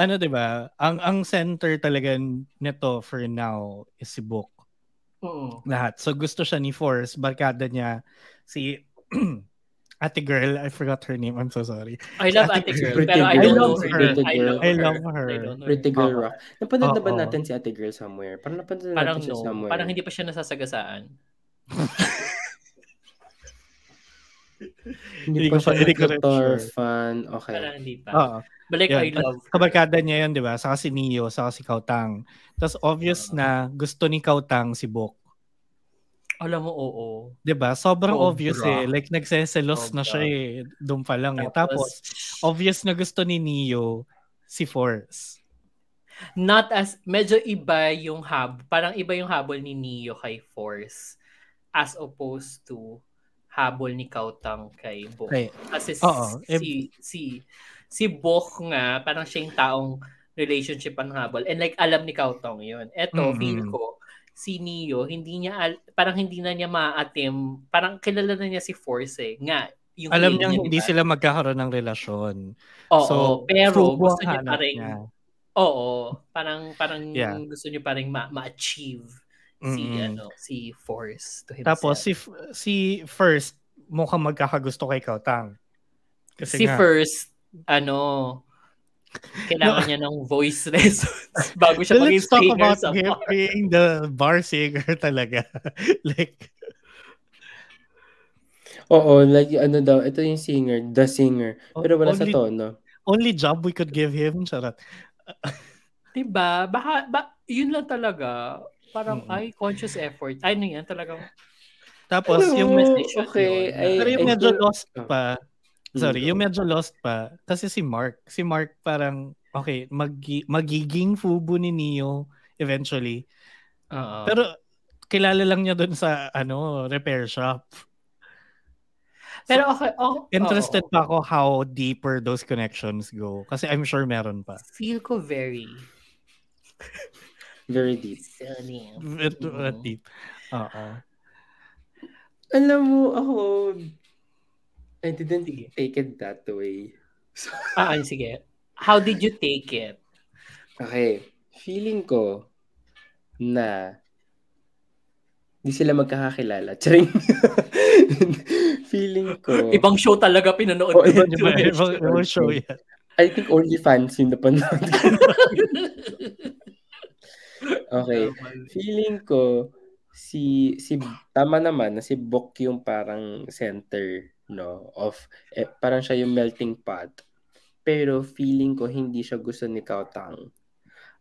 ano 'di ba? Ang ang center talaga nito for now is si Book. Oo. Lahat. So gusto siya ni Force, barkada niya si Ate girl, I forgot her name. I'm so sorry. I love Ate Ate Girl, Pretty pero I Girl. don't know love her her. I Girl. love I her. love her. I don't know Pretty her. Girl Oo. Rock. Napanood na ba natin si Ate Girl somewhere? Parang napanood na Parang natin siya no. somewhere. Parang hindi pa siya nasasagasaan. Hindi Hindi pa ko siya pa- hindi ko sure. fan. Okay. Parang hindi pa. Oo. Like, Yun. I love her. Kabarkada niya yun, di ba? Saka si Neo, saka si Kautang. Tapos obvious na gusto ni Kautang si Book. Alam mo, oo. 'Di ba? Sobrang Sobra. obvious eh. Like nagseselos na Sobra. siya eh doon pa lang eh. Tapos obvious na gusto ni Neo si Force. not as, medyo iba yung hab, parang iba yung habol ni Neo kay Force as opposed to habol ni Kautang kay Bok. Okay. Kasi Oo, si, si, si Bok nga, parang siya yung taong relationship ang habol. And like, alam ni Kautang yun. Eto, Mhm. feel ko, si Neo, hindi niya, al- parang hindi na niya maatim, parang kilala na niya si Force eh. Nga, yung Alam niya hindi diba? sila magkakaroon ng relasyon. Oo, so, pero gusto niya pa rin, niya. oo, parang, parang Yeah. gusto niya pa rin ma- ma-achieve si, Mm-mm. ano, si Force to himself. Tapos si si First mukhang magkakagusto kay Kautang. Kasi si nga, First, ano, kailangan niya ng voice lessons bago siya maging let's talk singer about sa him bar. being the bar singer talaga. like, Oo, like ano daw, ito yung singer, the singer. Pero wala sa only, tono. only job we could give him. Charot. Diba? Baka, ba, yun lang talaga. Parang, Mm-mm. ay, conscious effort. Ay, ano yan, talagang, Tapos Ano? yung message okay, yun. I- Pero yung I medyo feel- lost Oh. pa. Sorry, Mm. yung medyo lost pa. Kasi si Mark, si Mark parang, okay, magi- magiging fubo ni Neo eventually. oo. Pero kilala lang niya doon sa ano repair shop. Pero okay, oh, Interested oo. pa ako how deeper those connections go. Kasi I'm sure meron pa. Feel ko very Very deep. sunny. Very, very Mhm. deep. Oo. Alam mo, ako, I didn't Sige. take it that way. Ah, ay, sige. How did you take it? Okay, feeling ko na di sila magkakakilala. Charing. feeling ko, Ibang show talaga pinanood Oh, ibang- ibang, ibang show yan. I think only fans yung napanood. Okay. Feeling ko si si tama naman na si Bok yung parang center no of eh, parang siya yung melting pot. Pero feeling ko hindi siya gusto ni Kautang.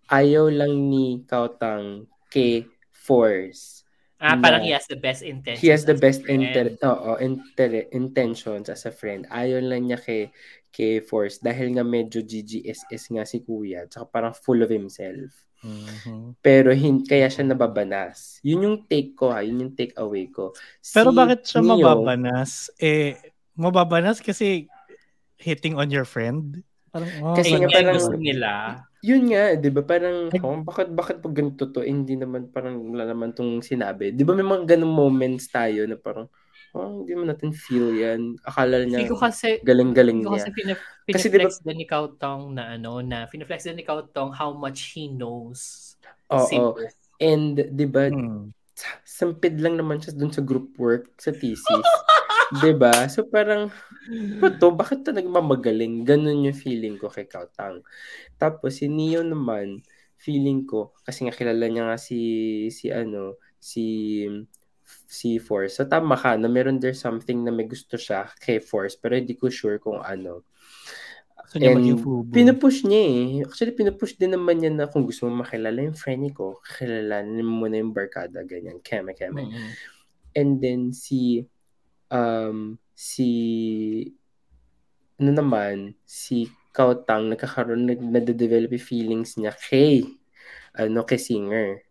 Ayaw lang ni Kautang kay Force. Ah, parang he has the best intentions. He has the best inter oo, inter- intentions as a friend. Ayaw lang niya kay kay Force dahil nga medyo GGSS nga si Kuya. Tsaka parang full of himself. Mhm. Pero hin kaya siya nababanas. Yun yung take ko ha, yun yung take away ko. Si Pero bakit siya Neo, mababanas? Eh, mababanas kasi hitting on your friend. Parang, oh, Kasi nga nga parang- gusto nila. Yun nga, 'di ba? Parang oh, bakit bakit pag ganito to, eh, hindi naman parang wala naman tong sinabi. 'Di ba may mga ganung moments tayo na parang oh, hindi mo natin feel 'yan. Akala niya Hindi ko kasi, galing-galing hindi ko niya. kasi pinaf- Kasi pinaflex din ni Kautong na ano, na pinaflex din ni Kautong how much he knows Oo. si Beth. And 'di ba, hmm. sampid lang naman siya dun sa group work sa thesis. 'Di ba? So parang ba to, bakit to nagmamagaling? Ganun yung feeling ko kay Kautang. Tapos si Neo naman, feeling ko kasi nga kilala niya nga si si ano, si si Force. So tama ka na meron there something na may gusto siya kay Force pero hindi ko sure kung ano. Niya And. Pinupush niya eh. Actually, pinupush din naman niya na kung gusto mo makilala yung friend ko, kilalanin mo muna yung barkada, ganyan, keme-keme. Mm-mm. And then si um si ano naman si Kautang nagkakaroon nag nade-develop yung feelings niya kay ano kay singer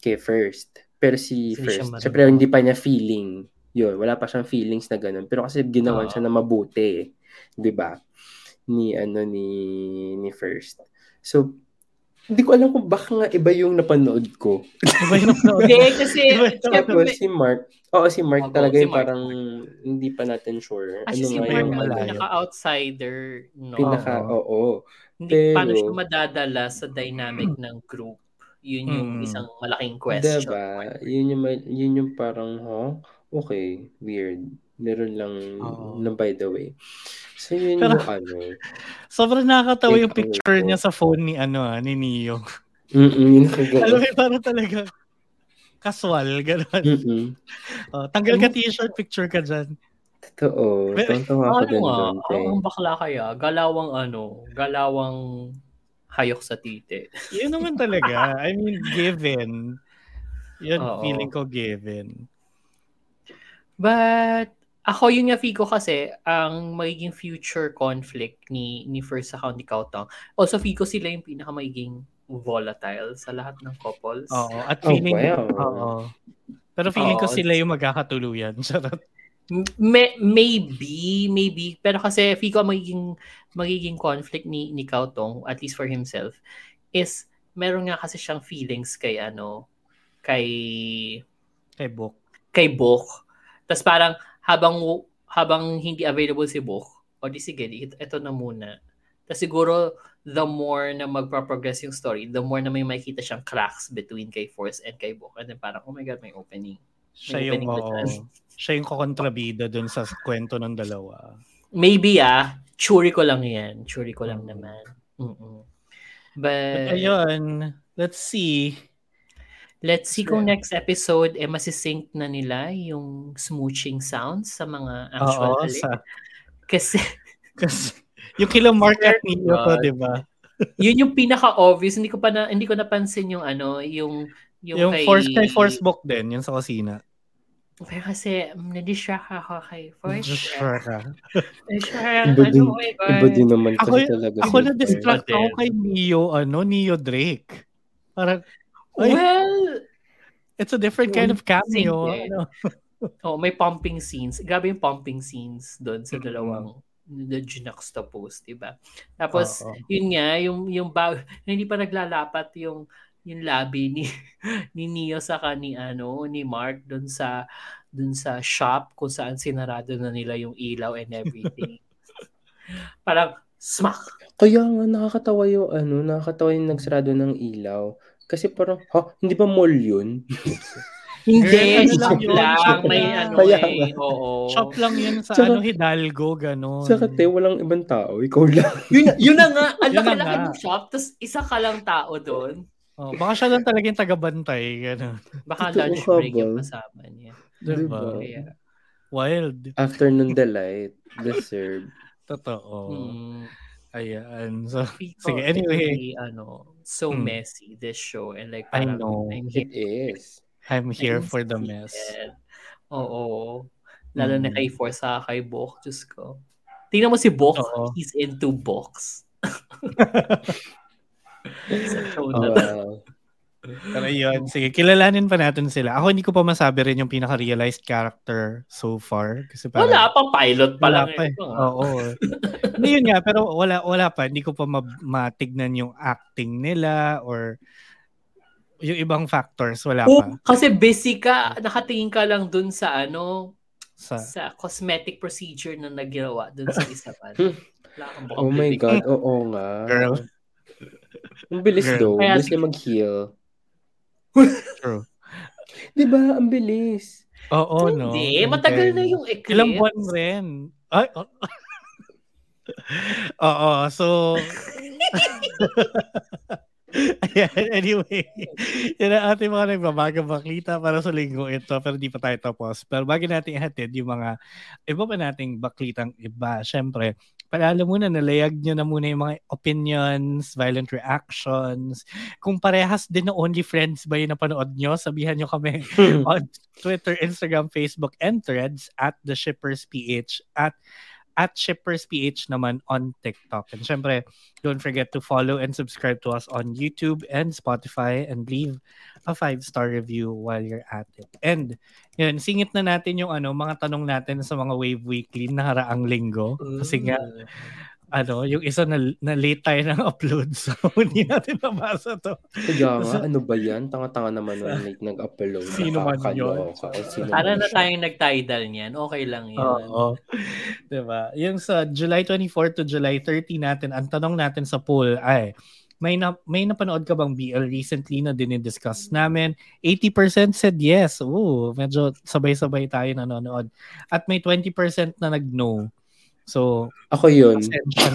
kay first pero si Hindi first syempre hindi pa niya feeling yun wala pa siyang feelings na ganun pero kasi ginawan Oo. siya na mabuti 'di ba ni ano ni ni first so hindi ko alam kung baka nga iba yung napanood ko Iba yung napanood. Hindi, kasi, Diba, syempre, tapos si Mark, oo si Mark Oo, talaga si yung Mark. parang hindi pa natin sure. kasi ano si Mark yung pinaka-outsider, no? pinaka, oo. Hindi, paano pero- siya madadala sa dynamic ng group? Yun yung Mm. isang malaking question. Diba? Yun yung, yun yung parang, huh? Okay, weird. Meron lang na by the way. So yun Pero- yung ano. Sobrang nakakatawa yung away picture niya sa phone ni ano ah, ni Neo. Mm-mm, yun Alam mo, parang talaga casual, gano'n. Mm-mm. Oh, tanggal ka t-shirt, picture ka dyan. Totoo. Tawang-tawa ako Ano din doon. ang bakla kaya, galawang ano, galawang hayok sa tite. Yun naman talaga. I mean, given. Yun, Oo. feeling ko given. But, ako yun nga Fico kasi, ang magiging future conflict ni ni first account ni Kautong. Also, Fico sila yung pinaka magiging volatile sa lahat ng couples. Oo. At Oh, feeling wow. Oo. Pero feeling ko Oo. sila yung magkakatuluyan. Charot. May, maybe, maybe. Pero kasi Fico magiging, magiging conflict ni, ni Kautong, at least for himself, is meron nga kasi siyang feelings kay ano, kay Kay Book. kay Bok. Tapos parang habang habang hindi available si Bok, o di sige, ito, ito na muna. Tapos siguro the more na magpa-progress yung story, the more na may makikita siyang cracks between kay Force and kay Bok. And then parang, oh my God, may opening. Siya May yung, opening oo, dyan. Siya yung kukontrabida dun sa kwento ng dalawa. Maybe ah, churi ko lang yan. Churi ko lang Mm. naman. Mm-mm. But But, ayun, let's see. let's see kung Yeah. next episode, eh, masisync na nila yung smooching sounds sa mga actual Oo, sa, Kasi, kasi, yung kila Mark at Nino to, di ba? yun yung pinaka-obvious. Hindi ko pa na, hindi ko napansin yung ano, yung, yung, Yung, kay... force kay Force Book din, yung sa kusina. Kaya kasi, um, nadistract ako kay. Just sure ka. Nadistract, Iba din, ano, iba din naman Ako, kasi talaga. ako na-distract ako kay Neo, ano, Neo Drake. Parang, Ay. Well, it's a different kind of cameo. Sige. Ano? oh, may pumping scenes. Grabe yung pumping scenes doon sa dalawang the juxtapose, diba? Tapos, Oo. yun nga, yung, yung bag, hindi pa naglalapat yung yung labi ni ni Neo sa ni ano ni Mark doon sa doon sa shop kung saan sinarado na nila yung ilaw and everything. Parang smack. Kaya nga, nakakatawa yung ano, nakakatawa yung nagsarado ng ilaw. Kasi parang, ha, hindi ba mall yun? Hindi, ano shop lang yun, lang. shop May lang. ano Kaya eh. nga. Oo. Shop lang yun sa Tsaka- ano Hidalgo, gano'n. Sa kate, walang ibang tao. Ikaw lang. Yun, yun na nga. Ang Yun na laki-laki nga. ng shop. Tapos isa ka lang tao doon. Oh, baka siya lang talaga yung taga-bantay, gano'n. Baka Totoo lunch break yung kasama niya. Diba? Diba? Kaya, Wild. Afternoon delight. Deserve. Totoo. mm, Ayan. So, Pico, Sige, anyway. really, ano, so Hmm. messy, this show. And like, I parang, know. I'm It here. is. I'm here I'm for the mess. Oo. Lalo na Mm. kay Force sa kay Bok. Diyos ko. Tingnan mo si Bok. Oo. He's into box. Wow. Pero yun, sige, kilalanin pa natin sila. Ako hindi ko pa masabi rin yung pinaka-realized character so far. Kasi parang, wala pang pilot pa wala lang. pa ito, ah. Oo. Hindi yun nga, pero wala, wala pa. Hindi ko pa ma- matignan yung acting nila or yung ibang factors. Wala Oh, pa. kasi busy ka, nakatingin ka lang dun sa ano, Sa, sa cosmetic procedure na naggawa dun sa isa kang Oh my God, oo nga. Girl. Ang bilis Girl. daw. Kaya- Bilis niya mag-heal. True. Di ba? Ang bilis. Oo, no? Hindi, matagal na yung eclipse. Ilang buwan rin. Ay, oh. Oo, so... Ayan, anyway. Yan ang ating mga nagbabagang baklita para sa linggo ito pero di pa tayo tapos. Pero bago natin ihatid yung mga iba pa nating baklitang iba, syempre, paalala muna, nalayag nyo na muna yung mga opinions, violent reactions. Kung parehas din na only friends ba yung napanood nyo, sabihan nyo kami on Twitter, Instagram, Facebook, and Threads at The Shippers PH at at Shippers PH naman on TikTok. And syempre, don't forget to follow and subscribe to us on YouTube and Spotify and leave a five-star review while you're at it. And yun, singit na natin yung ano, mga tanong natin sa mga Wave Weekly na haraang linggo. Kasi nga, ano, yung isa na, na late tayo ng upload so hindi natin mabasa to. Kaya nga, ano ba yan? Tanga-tanga naman nung late nag-upload. Sino man Sana man na siya. tayong nag-tidal niyan. Okay lang yun. Oo. diba? Yung sa July 24 to July 30 natin, ang tanong natin sa poll ay, may na, may napanood ka bang BL recently na dinidiscuss namin? 80% said yes. Oo, medyo sabay-sabay tayo nanonood. At may 20% na nag-no. So, Ako yun. Ikaw,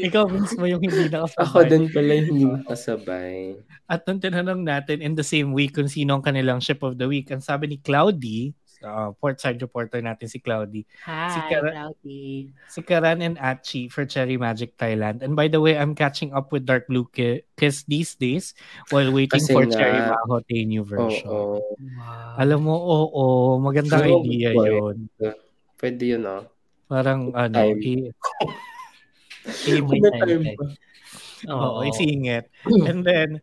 ikaw mismo yung hindi nakasabay. Ako din pala yung hindi nakasabay. At nung tinanong natin in the same week kung sino ang kanilang ship of the week, ang sabi ni Cloudy, uh, portside reporter natin si Cloudy, Hi, Si Kara- Cloudy. si Karan and Achi for Cherry Magic Thailand. And by the way, I'm catching up with Dark Blue Ki- Kiss these days while waiting Kasi for nga- Cherry Mahote new version. Oo. Wow. Alam mo, oo, magandang Oo, idea boy. yun. Pwede yun, ah. Parang ano, i- Eh, may time. Oo, Oo. isingit. And then,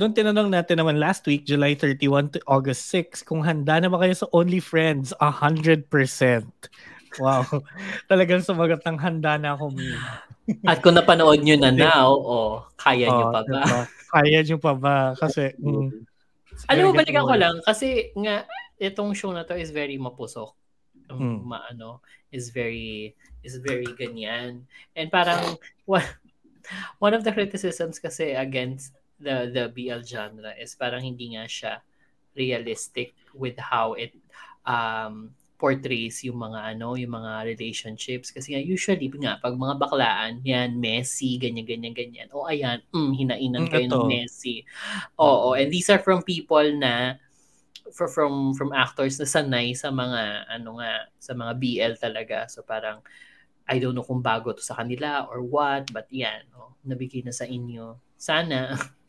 doon tinanong natin naman last week, July 31 to August 6, kung handa na ba kayo sa OnlyFriends? 100%. Wow. Talagang sumagot ng handa na ako. At kung napanood nyo na now, oh, kaya nyo Oo, pa ba? diba? Kaya nyo pa ba? Kasi, mm, Alam mo, balikan ko lang kasi nga itong show na to is very mapusok. Um, Hmm. Maano, is very is very ganyan. And parang one, one of the criticisms kasi against the the BL genre is parang hindi nga siya realistic with how it um portrays yung mga ano, yung mga relationships kasi nga usually nga pag mga baklaan, yan messy, ganyan ganyan ganyan. O ayan, mm, hinainan Mm, kayo ng messy. Oo, and these are from people na for from from actors na sanay sa mga ano nga sa mga BL talaga. So parang I don't know kung bago to sa kanila or what, but yan, oh, nabigay na sa inyo. Sana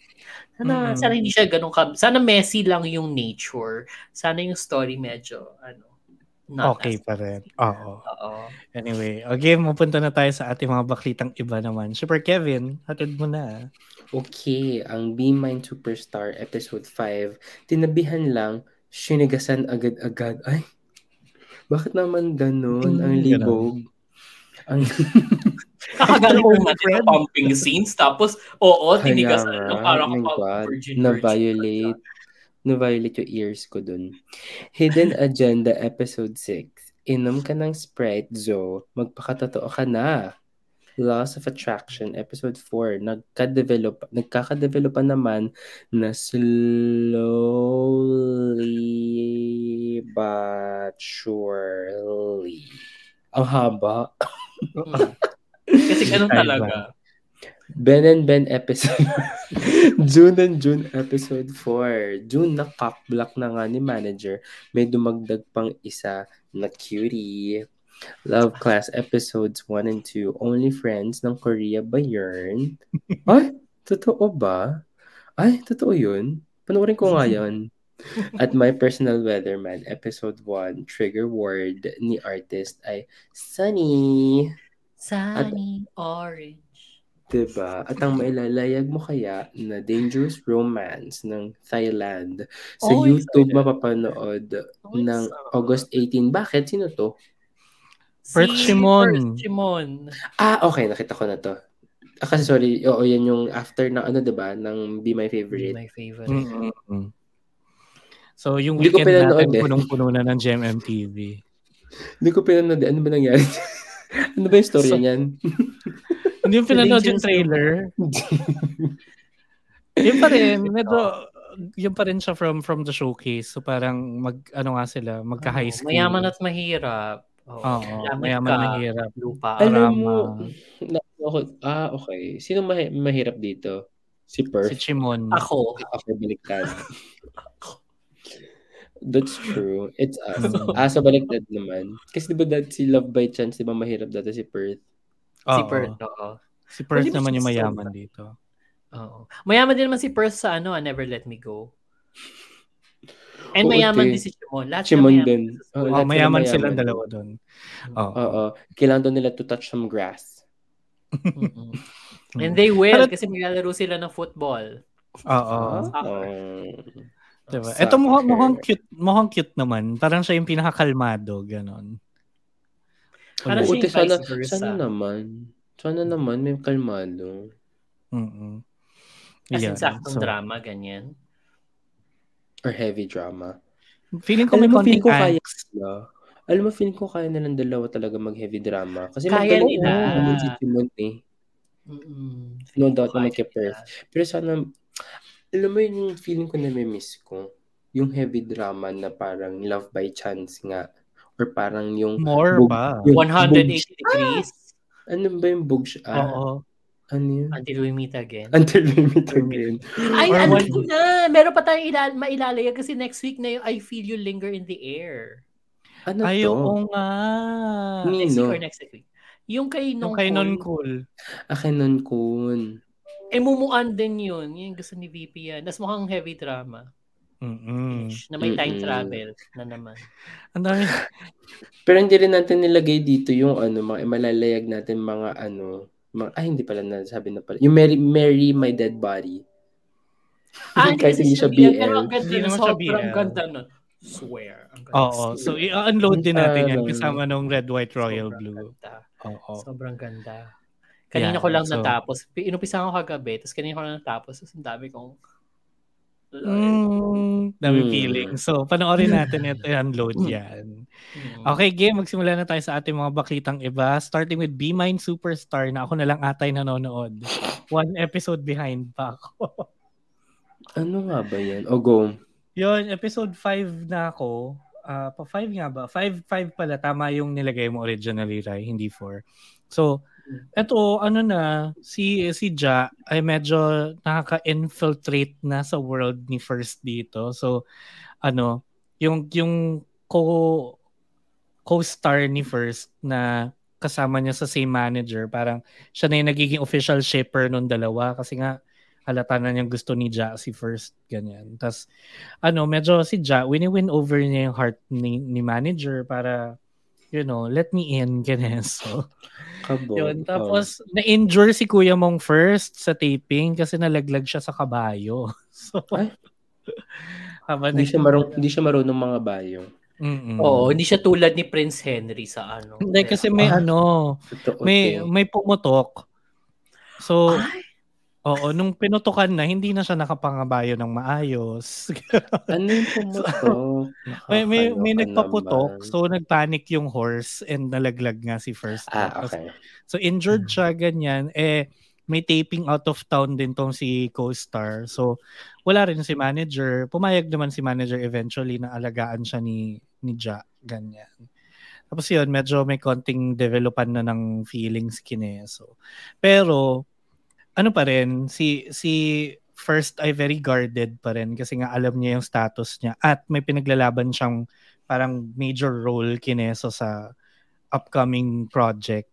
sana Mm. sana hindi siya ganun ka sana messy lang yung nature. Sana yung story medyo ano not okay as- pa rin. Oo. Oo. Anyway, okay, mapunta na tayo sa ating mga baklitang iba naman. Super Kevin, hatid mo na. Okay, ang Be Mine Superstar episode 5, tinabihan lang, sinigasan agad-agad. Ay, bakit naman ganun? Ang libog. Ang Kakagaling Friend. natin ng pumping scenes tapos oo, tinigas ano, parang oh kapag virgin na-violate. Na-violate yung ears ko dun. Hidden Agenda episode 6. Inom ka ng Sprite, Zo. Magpakatotoo ka na. Laws of Attraction episode 4. Nagka-develop, nagkaka-develop pa naman na slowly but surely. Ang haba. Kasi ganun talaga. Ben and Ben episode. June and June episode 4. June na cockblock na nga ni manager. May dumagdag pang isa na cutie. Love Class episodes 1 and 2. Only Friends ng Korea ba yun? Ay, totoo ba? Ay, totoo yun? Panoorin ko nga yun. At My Personal Weatherman episode 1. Trigger word ni artist ay Sunny. Sunny orange. Diba? At ang mailalayag mo kaya na Dangerous Romance ng Thailand sa Oh, YouTube mapapanood Oh, ng. August 18. Bakit? Sino to? Perth Si Shimon. Perth Shimon. Ah, okay. Nakita ko na to. Ah, kasi sorry. Oo, yan yung after ng ano, diba? Ng Be My Favorite. My favorite. Mm-mm. So, yung Hindi weekend natin, eh. punong-puno na ng GMMTV. Hindi ko pinanood. Ano ba nangyari? ano ba yung story So- niyan? Hindi yung pinanood yung trailer. Yun pa rin, medyo, yun pa rin siya from from the showcase. So parang mag, ano nga sila, magka-high Oo, school. Mayaman at mahirap. Oo. Oo, Lamit mayaman at mahirap. Lupa. Alam Drama. mo, na, ako, ah, okay. Sino mahi- mahirap dito? Si Si Perth. Chimon. Ako. Okay, baliktad. That's true. It's us. Mm. Ah, sa baliktad naman. Kasi di ba dati si Love by Chance, di ba mahirap dati si Perth? Si Oo. Perth. Oo. Si Perth ba naman yung mayaman dito. Oo. Mayaman din naman si Perth sa ano, ah, Never Let Me Go. And Oo, mayaman te. din si Chimon. Lahat Chimon sila mayaman din. Oh, lahat sila mayaman mayaman silang din. dalawa doon. Oo. Oo. Kailangan daw nila to touch some grass. And they will Pero- kasi maglalaro sila ng football. Oo. Soccer. Oh. Diba? Ito mukhang, mukhang cute, mukhang cute naman. Parang siya yung pinakakalmado, ganon. Parang Oo, siya sana, versa. sana naman. Sana naman may kalmado. Mm-mm. As in Yan. saktong So, drama, ganyan. Or heavy drama. Feeling ko may Alam mo, feeling konting ko kaya nila. Alam mo, feeling ko kaya nilang dalawa talaga mag-heavy drama. Kasi Kaya nila. naman si Timon eh. Mm-mm. No doubt kay Perth. Pero sana, alam mo yun yung feeling ko na may miss ko. Yung heavy drama na parang love by chance nga. Or parang yung... More bug- pa. yung 180 bug- degrees Ano ba yung bug Ah, Oo. ano yun? until we meet again. Until we meet again. Ay, Or ano one- na. Meron pa tayong ilal mailalagay kasi next week na yung I Feel You Linger in the Air. Ano Ay, to? oo nga. Ni- Next week or next week. Yung kay Yung Nong kay Non Kun, Cool. Akin nun kun. Eh mumuan din yun. Yung gusto ni VP yan. Tapos mukhang heavy drama. Mm-mm. Na may time Mm-mm. travel na naman. Ang dami. Pero hindi rin natin nilagay dito yung ano, mga malalayag natin mga ano, mga, ay hindi pala nasabi na pala. Yung Mary, Mary My Dead Body. Ah, Kahit hindi siya BL. Pero ang ganda Hindi na sobrang ganda nun. Swear. Ang ganda. Oo. So, i-unload din natin yan kasama nung Red, White, Royal, Sobrang Blue. Ganda. Oo. Sobrang ganda. Kanina Yeah, ko lang so- natapos. Inumpisahan ko kagabi, tapos kanina ko lang natapos. Tapos ang dami kong... Mm, dami Mm. feeling. So, panoorin natin ito, i-unload yan. Mm. Okay, game. Magsimula na tayo sa ating mga bakitang iba. Starting with Be Mine Superstar na ako na lang atay nanonood. One episode behind pa ako. Ano nga ba yan? O go. Yun, episode 5 na ako. Ah, pa 5 nga ba? 5 5 pala tama yung nilagay mo originally, Rai, hindi 4. So, eto ano na si si Ja ay medyo nakaka-infiltrate na sa world ni First dito. So, ano, yung yung co co-star ni First na kasama niya sa same manager, parang siya na yung nagiging official shipper nung dalawa kasi nga halata na niyang gusto ni Ja si First, ganyan. Tapos, ano, medyo si Ja, wini-win over niya yung heart ni, ni manager para, you know, let me in, ganyan. So, Kabo. yun. Tapos, na-injure si Kuya Mong First sa taping kasi nalaglag siya sa kabayo. So, Ay. hindi siya marunong, hindi siya marunong mga bayo. Mm-mm. Oo, hindi siya tulad ni Prince Henry sa ano. Hindi, kasi may Ah. ano, Totoo. may, may pumutok. So, Ay, oo, nung pinutukan na, hindi na siya nakapangabayo ng maayos. Ano yung pumutok? may may, may Nakakaloka nagpaputok, naman. so nagpanic yung horse and nalaglag nga si First. Ah, okay. So injured siya, ganyan. Eh, may taping out of town din tong si co-star. So, wala rin si manager. Pumayag naman si manager eventually na alagaan siya ni, ni Ja. Ganyan. Tapos yun, medyo may konting developan na ng feelings kine. So, pero, ano pa rin, si, si first ay very guarded pa rin kasi nga alam niya yung status niya at may pinaglalaban siyang parang major role kineso sa upcoming project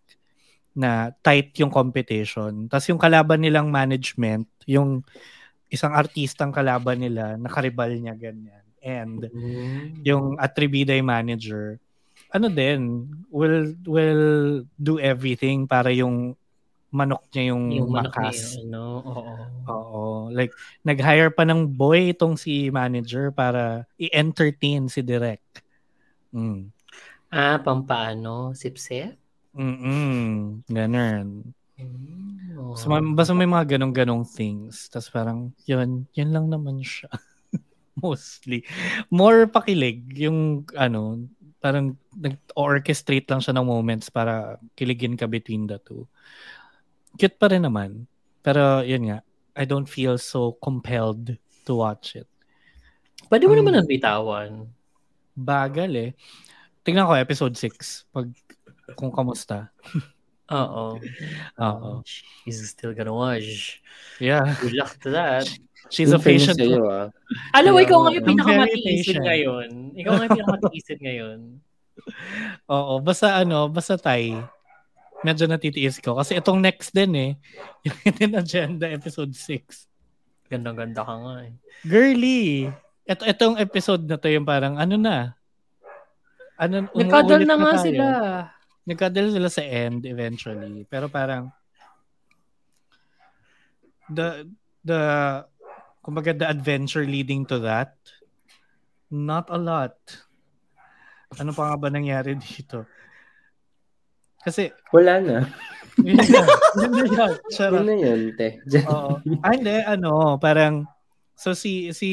na tight yung competition. Tapos yung kalaban nilang management, yung isang artistang kalaban nila, nakaribal niya ganyan. And Mm. yung Atribiday manager, ano din, will will do everything para yung manok niya yung, Yung manok niya, makas. ano, oo. Oo. Like, nag-hire pa ng boy itong si manager para i-entertain si Direk. Mm. Ah, pampaano? Sip-sip? Mm-mm. Ganun. Mm, oo. So, basta may mga ganong-ganong things. Tapos parang, yun, yun lang naman siya. Mostly. More pakilig. Yung, ano, parang nag-orchestrate lang siya ng moments para kiligin ka between the two. Cute pa rin naman. Pero, yun nga, I don't feel so compelled to watch it. Pwede mo Mm. naman ang bitawan. Bagal eh. Tingnan ko episode 6 pag kung kamusta. Oo. Oo. She's still gonna watch. Yeah. Good luck to that. She's a patient. sa'yo, ah. Alam mo, ikaw nga yung pinakamatiisin ngayon. Ikaw nga yung pinakamatiisin ngayon. Oo, basta ano, basta tay. Medyo natitiis ko. Kasi itong next din eh. Yung Hidden Agenda episode 6. Ganda-ganda ka nga eh. Girly! Ito, itong episode na to yung parang ano na. Ano, Nagkadal umuulit na nga tayo. sila. Nagkadal sila sa end eventually. Pero parang the the kumbaga the adventure leading to that not a lot. Ano pa nga ba nangyari dito? Kasi Wala na. yun na, yun na yun. Charot. Yun na yun, te. Oo. Ah, hindi, ano, parang, so si, si,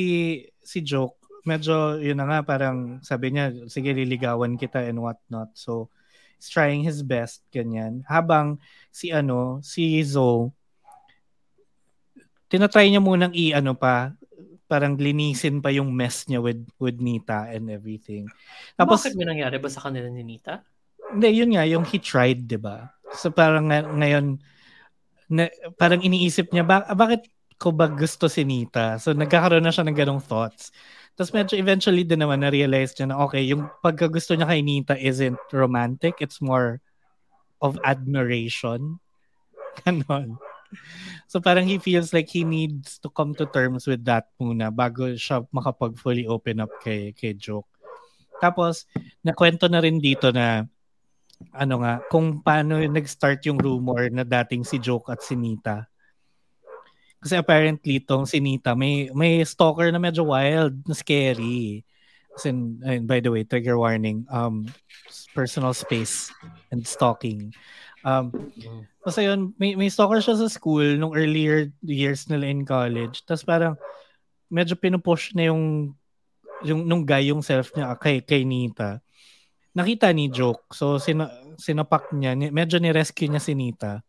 si Joke, medyo, yun na nga, parang sabi niya, sige, liligawan kita and what not. So, he's trying his best, ganyan. Habang si, ano, si Zoe, tinatry niya munang i, ano pa, parang linisin pa yung mess niya with, with Nita and everything. Tapos, Bakit may nangyari ba sa kanila ni Nita? Hindi, yun nga, yung he tried, di ba? So parang nga- ngayon, na, parang iniisip niya, ba, bakit ko ba gusto si Nita? So nagkakaroon na siya ng ganong thoughts. Tapos medyo eventually din naman na-realize niya na okay, yung pagkagusto niya kay Nita isn't romantic, it's more of admiration. Ganon. So parang he feels like he needs to come to terms with that muna bago siya makapag fully open up kay, kay Joke. Tapos, nakwento na rin dito na ano nga, kung paano nag-start yung rumor na dating si Joke at si Nita. Kasi apparently tong si Nita, may, may stalker na medyo wild, na scary. As in, ayun, by the way, trigger warning, um, personal space and stalking. Um, kasi yun, may, may stalker siya sa school nung earlier years nila in college. Tapos parang medyo pinupush na yung yung nung guy yung self niya kay, kay Nita nakita ni Joke. So, sina, sinapak niya. Ni, medyo ni-rescue niya si Nita.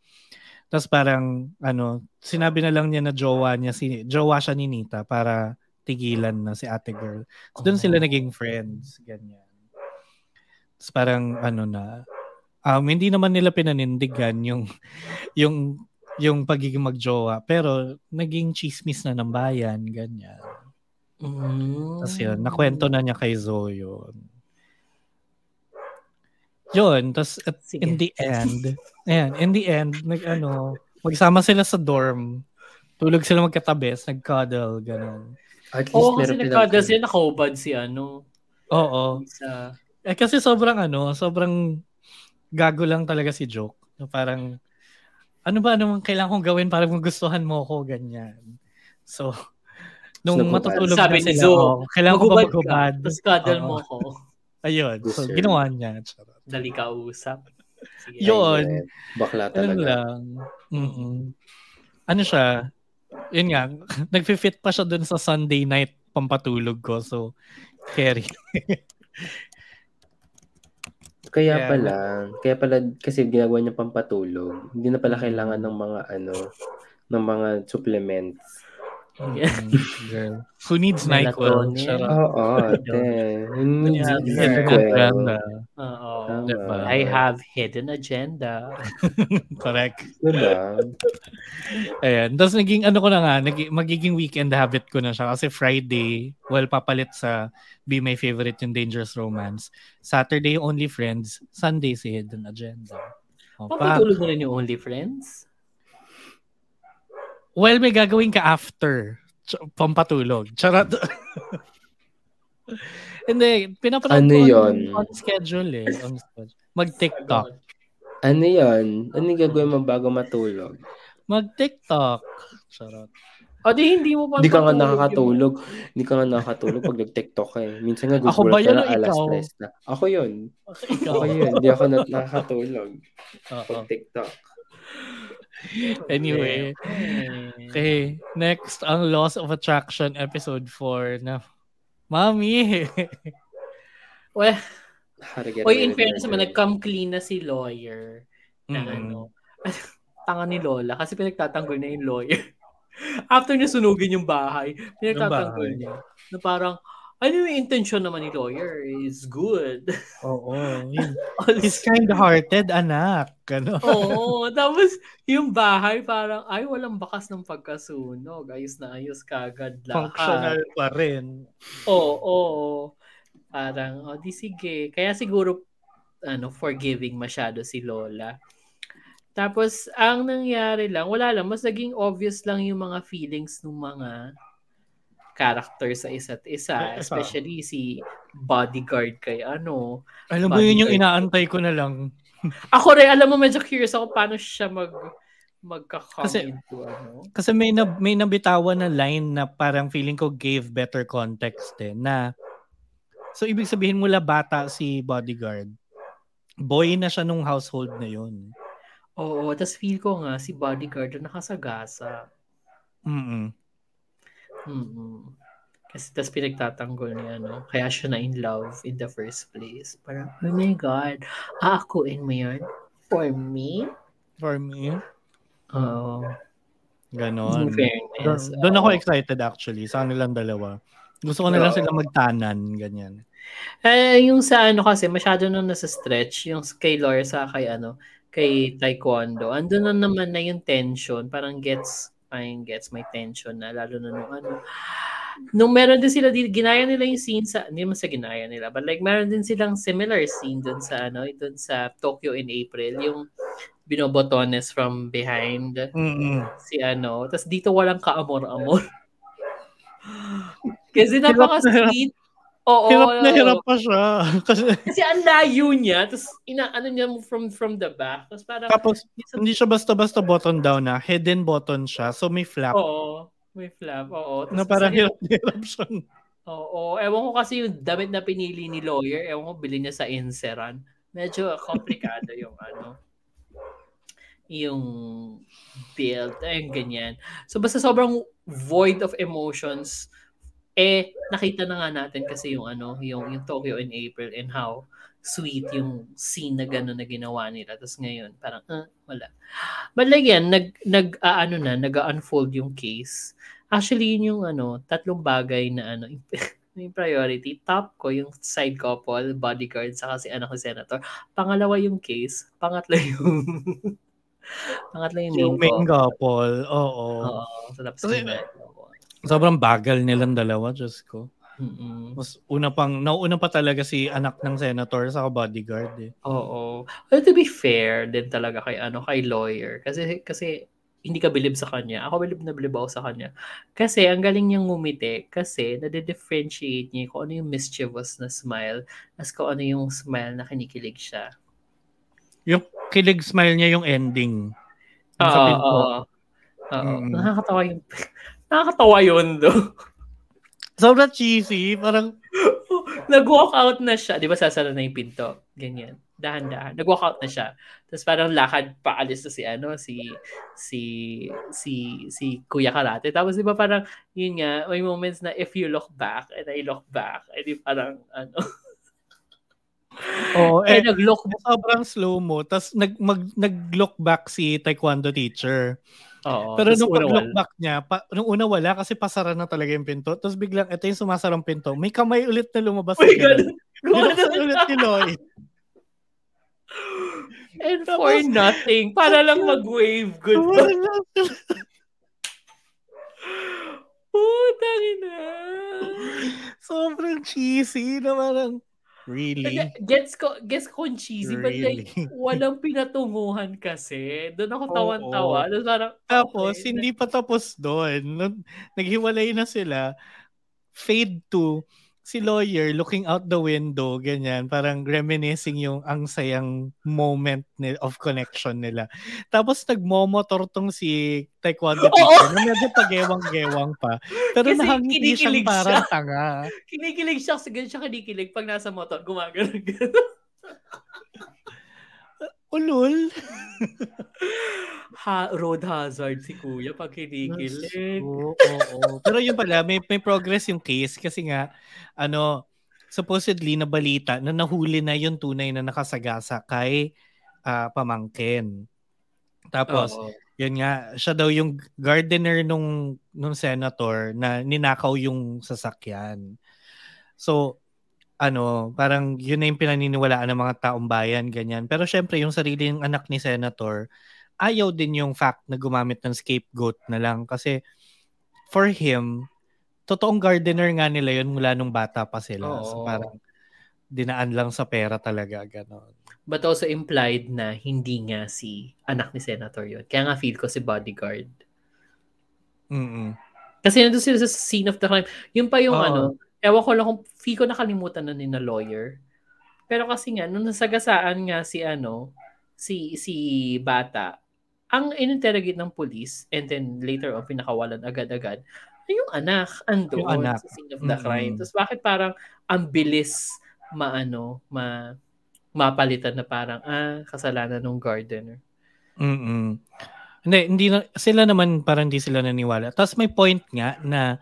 Tapos parang, ano, sinabi na lang niya na jowa niya si, jowa siya ni Nita para tigilan na si ate girl. So, doon sila Oh. naging friends. Ganyan. Tapos parang, ano na, um, hindi naman nila pinanindigan yung, yung, yung pagiging magjowa. Pero, naging chismis na ng bayan. Ganyan. Mm. Tapos yun, nakwento na niya kay Zoe yun. Yun, tapos at Sige. in the end, ayan, in the end, nag ano, magsama sila sa dorm. Tulog sila magkatabi, nag-cuddle, ganun. At least Oo, kasi pinag- siya, nakaubad si ano. Oo. Sa... Eh, kasi sobrang ano, sobrang gago lang talaga si Joke. Na Parang, ano ba naman kailangan kong gawin para magustuhan mo ko, ganyan. So, nung Nagubad. matutulog Sabi na ni sila, Zoe, oh, kailangan ko ba Magubad ka, magubad? tapos cuddle mo ko. Ayun. So, ginawa niya. Charot. Dali ka usap. Sige. Yun. Bakla Ano talaga. lang. Mm-mm. Ano siya? Yun nga, nag-fit pa siya dun sa Sunday night pampatulog ko. So, carry. Kaya Kaya- pala, kaya pala kasi ginagawa niya pampatulog. Hindi na pala kailangan ng mga ano, ng mga supplements. Mm, girl. Who needs NyQuil? Oo, Yeah, agenda. Oo. Diba? I have hidden agenda. Correct. Diba? Ayan. Tapos naging ano ko na nga, naging, magiging weekend habit ko na siya. Kasi Friday, well, papalit sa Be My Favorite yung Dangerous Romance. Saturday, Only Friends. Sunday, si Hidden Agenda. O, pa- Papatulog mo rin yung Only Friends? Well, may gagawin ka after. Ch- pampatulog. Charot. Hindi, pinapanood Ano ko on- yun? On, schedule eh. On schedule. Mag-TikTok. Ano yun? Ano yung gagawin mo bago matulog? Mag-TikTok. Charot. O di hindi mo pa Hindi ka nga nakakatulog. Hindi ka nga nakakatulog pag nag-TikTok ka eh. Minsan nga gugulat ka na alas ikaw? 3 na. Ako yun. Ako yun. Hindi ako na- nakakatulog Oo. pag TikTok. Anyway. Okay. Next, ang Laws of Attraction episode 4 na Mami! Well, How to get oy, in fairness naman, nag-come clean na si lawyer na Mm. ano. Tanga ni Lola kasi pinagtatanggol niya yung lawyer. After niya sunugin yung bahay, pinagtatanggol bahay. niya. Na parang, ano yung intention naman ni lawyer is good. Oo. He's kind-hearted, anak. Ano? Oo. Tapos, yung bahay parang, ay, walang bakas ng pagkasunog. Ayos na ayos kagad lahat. Functional pa rin. Oo. oo. Parang, oh, di sige. Kaya siguro, ano, forgiving masyado si Lola. Tapos, ang nangyari lang, wala lang, mas naging obvious lang yung mga feelings ng mga character sa isa't isa. Especially si bodyguard kay ano. Alam mo yun yung inaantay ko na lang. Ako rin, alam mo, medyo curious ako paano siya mag magka-come Kasi- into ano. Kasi may, na, may nabitawan na line na parang feeling ko gave better context eh. Na, so ibig sabihin mula bata si bodyguard. Boy na siya nung household na yun. Oo, tapos feel ko nga si bodyguard na nakasagasa. Mm-mm. Mm Kasi tapos pinagtatanggol niya, no? Kaya siya na in love in the first place. Parang, oh my God, aakuin mo yan? For me? For me, Oo. ganon. In fairness. Doon, doon ako excited actually sa kanilang dalawa. Gusto ko na lang sila magtanan, ganyan. Eh, yung sa ano kasi, masyado na nasa stretch. Yung kay Laura sa kay ano, kay Taekwondo. Andun na naman na yung tension. Parang gets, parang gets may tension na. Lalo na nung ano. Nung meron din sila, di- ginaya nila yung scene sa, hindi naman sa ginaya nila, but like meron din silang similar scene dun sa ano, dun sa Tokyo in April. Yung binobotones from behind Mm-mm. si ano. Tapos dito walang kaamor-amor. Kasi napaka-sweet. Oo. Hirap na hirap pa siya. Kasi, Kasi ang layo niya, tapos inaano niya mo from from the back. Tapos parang, tapos, hindi siya basta-basta button down na. Hidden button siya. So may flap. oo, may flap, oo. na Tapos parang kasi- hirap na hirap siya. Oo, ewan ko kasi yung damit na pinili ni lawyer, ewan ko bili niya sa Inseran. Medyo komplikado yung ano, yung build, ayun ganyan. So basta sobrang void of emotions, eh, nakita na nga natin kasi yung ano, yung, yung Tokyo in April and how sweet yung scene na gano'n na ginawa nila. Tapos ngayon, parang, ah, wala. But like yan, nag, nag, ah, ano na, nag-unfold yung case. Actually, yun yung ano, tatlong bagay na ano, yung priority. Top ko, yung side couple, bodyguard, saka si anak ko senator. Pangalawa yung case. Pangatlo yung pangatlo yung, Yung main couple. Oo. Oo. So, tapos couple. Sobrang bagal nilang dalawa, Diyos ko. Mm-mm. Mas una pang, nauuna pa talaga si anak ng senator sa bodyguard eh. Oo. Well, to be fair din talaga kay ano kay lawyer kasi kasi hindi ka bilib sa kanya. Ako bilib na bilib ako sa kanya. Kasi ang galing niyang ngumiti kasi nade-differentiate niya kung ano yung mischievous na smile as kung ano yung smile na kinikilig siya. Yung kilig smile niya yung ending. Yung Oo, pinto. oo. Oo. Mm. Nakakatawa yung nakakatawa yun do. Sobrang cheesy. Parang, Nag-walk out na siya. Di ba sasara na yung pinto? Ganyan. Dahan-dahan. Nag-walk out na siya. Tapos parang lakad paalis na si ano, si si si si Kuya Karate. Tapos di ba parang yun nga, may moments na if you look back and I look back, eh di parang ano, oh, eh nag-look sobrang slow mo. Tapos nag, mag, nag-look back si taekwondo teacher. Oo. Pero nung pag-look back niya, pa, nung una wala kasi pasara na talaga yung pinto. Tapos biglang, ito yung sumasarang pinto. May kamay ulit na lumabas. Uy, sa ganun. Binuksan ulit ni Lloyd. And for Tapos- nothing. Para lang mag-wave. Goodbye. Putang ina. Sobrang cheesy na parang, really? Gets ko, gets ko cheesy, but like, Really? walang pinatunguhan kasi. Doon ako tawan-tawa. Tapos parang, Tapos, okay, hindi pa tapos doon. Naghiwalay na sila. Fade to si lawyer looking out the window, ganyan, parang reminiscing yung ang sayang moment ni, of connection nila. Tapos nagmomotor tong si taekwondo teacher na medyo pagewang-gewang pa. Pero Kasi nakangiti siyang parang siya. tanga. Kinikilig siya, ganun siya kinikilig pag nasa motor, Ulul. ha, road hazard si kuya pag kinikilig. Oo, oo. Pero yun pala, may, may progress yung case kasi nga, ano, supposedly na balita na nahuli na yung tunay na nakasagasa kay ah, pamangkin. Tapos, Oo. yun nga, siya daw yung gardener nung, nung senator na ninakaw yung sasakyan. So, ano, parang yun na yung pinaniniwalaan ng mga taong bayan, ganyan. Pero syempre, yung sarili ng anak ni senator, ayaw din yung fact na gumamit ng scapegoat na lang kasi for him, totoong gardener nga nila yun mula nung bata pa sila. So Oo. parang dinaan lang sa pera talaga, gano'n. But also implied na hindi nga si anak ni Senator yun. Kaya nga feel ko si bodyguard. Mm-mm. Kasi nandun sila sa scene of the crime. Yun pa yung Oo. ano, ewan ko lang kung feel ko nakalimutan na ni na lawyer. Pero kasi nga, nung nasagasaan nga si ano, si si bata, ang ininterrogate ng police and then later on pinakawalan agad-agad ay yung anak andun Yung anak. sa scene of the crime. Mm-mm. Tapos bakit parang ang bilis maano, ma mapalitan na parang ah kasalanan ng gardener. Mm-mm. Hindi, hindi na, sila naman parang hindi sila naniwala. Tapos may point nga na